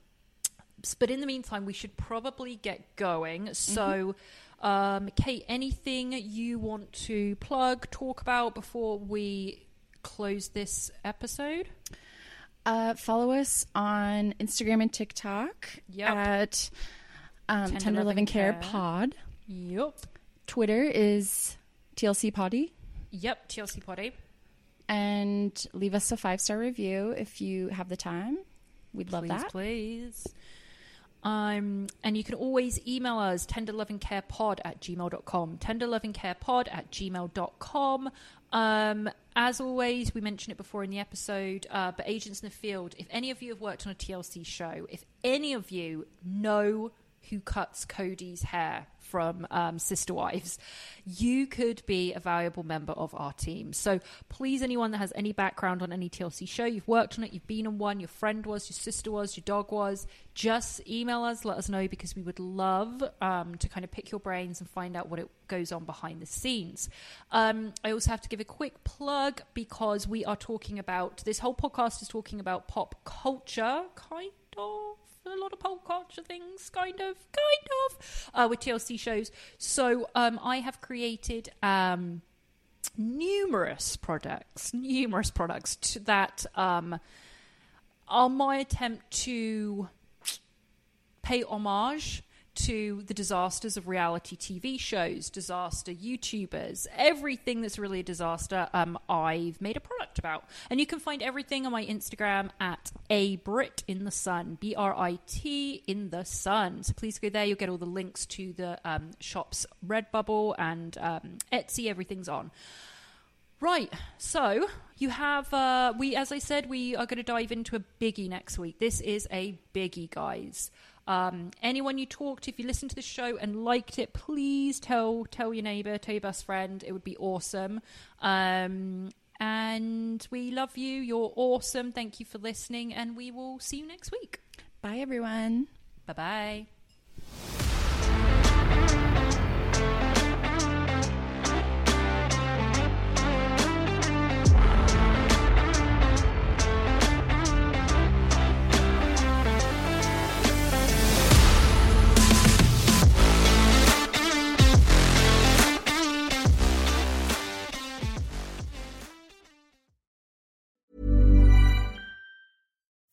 A: but in the meantime, we should probably get going. So, um, Kate, anything you want to plug, talk about before we close this episode?
B: Uh, follow us on Instagram and TikTok
A: Yep.
B: at um,
A: Tender
B: Tender Loving Care
A: Care.
B: Pod.
A: Yep.
B: Twitter is TLC Poddy.
A: Yep. TLC Potty.
B: And leave us a five star review if you have the time. We'd love
A: please,
B: that.
A: please. Um, and you can always email us tenderlovingcarepod at gmail.com. Tenderlovingcarepod at gmail.com. Um, as always, we mentioned it before in the episode, uh, but agents in the field, if any of you have worked on a TLC show, if any of you know who cuts Cody's hair from um, Sister Wives, you could be a valuable member of our team. So please, anyone that has any background on any TLC show, you've worked on it, you've been on one, your friend was, your sister was, your dog was, just email us, let us know because we would love um, to kind of pick your brains and find out what it goes on behind the scenes. Um, I also have to give a quick plug because we are talking about this whole podcast is talking about pop culture, kind of a lot of pop culture things, kind of, kind of, uh, with TLC shows. So um, I have created um, numerous products, numerous products to that um, are my attempt to pay homage to the disasters of reality TV shows, disaster YouTubers, everything that's really a disaster, um, I've made a product about. And you can find everything on my Instagram at a Brit in the Sun, B R I T in the Sun. So please go there. You'll get all the links to the um, shop's Redbubble and um, Etsy. Everything's on. Right, so you have uh, we, as I said, we are going to dive into a biggie next week. This is a biggie, guys. Um, anyone you talked to, if you listened to the show and liked it, please tell tell your neighbor, tell your best friend. It would be awesome. Um, and we love you. You're awesome. Thank you for listening, and we will see you next week.
B: Bye, everyone.
A: Bye bye.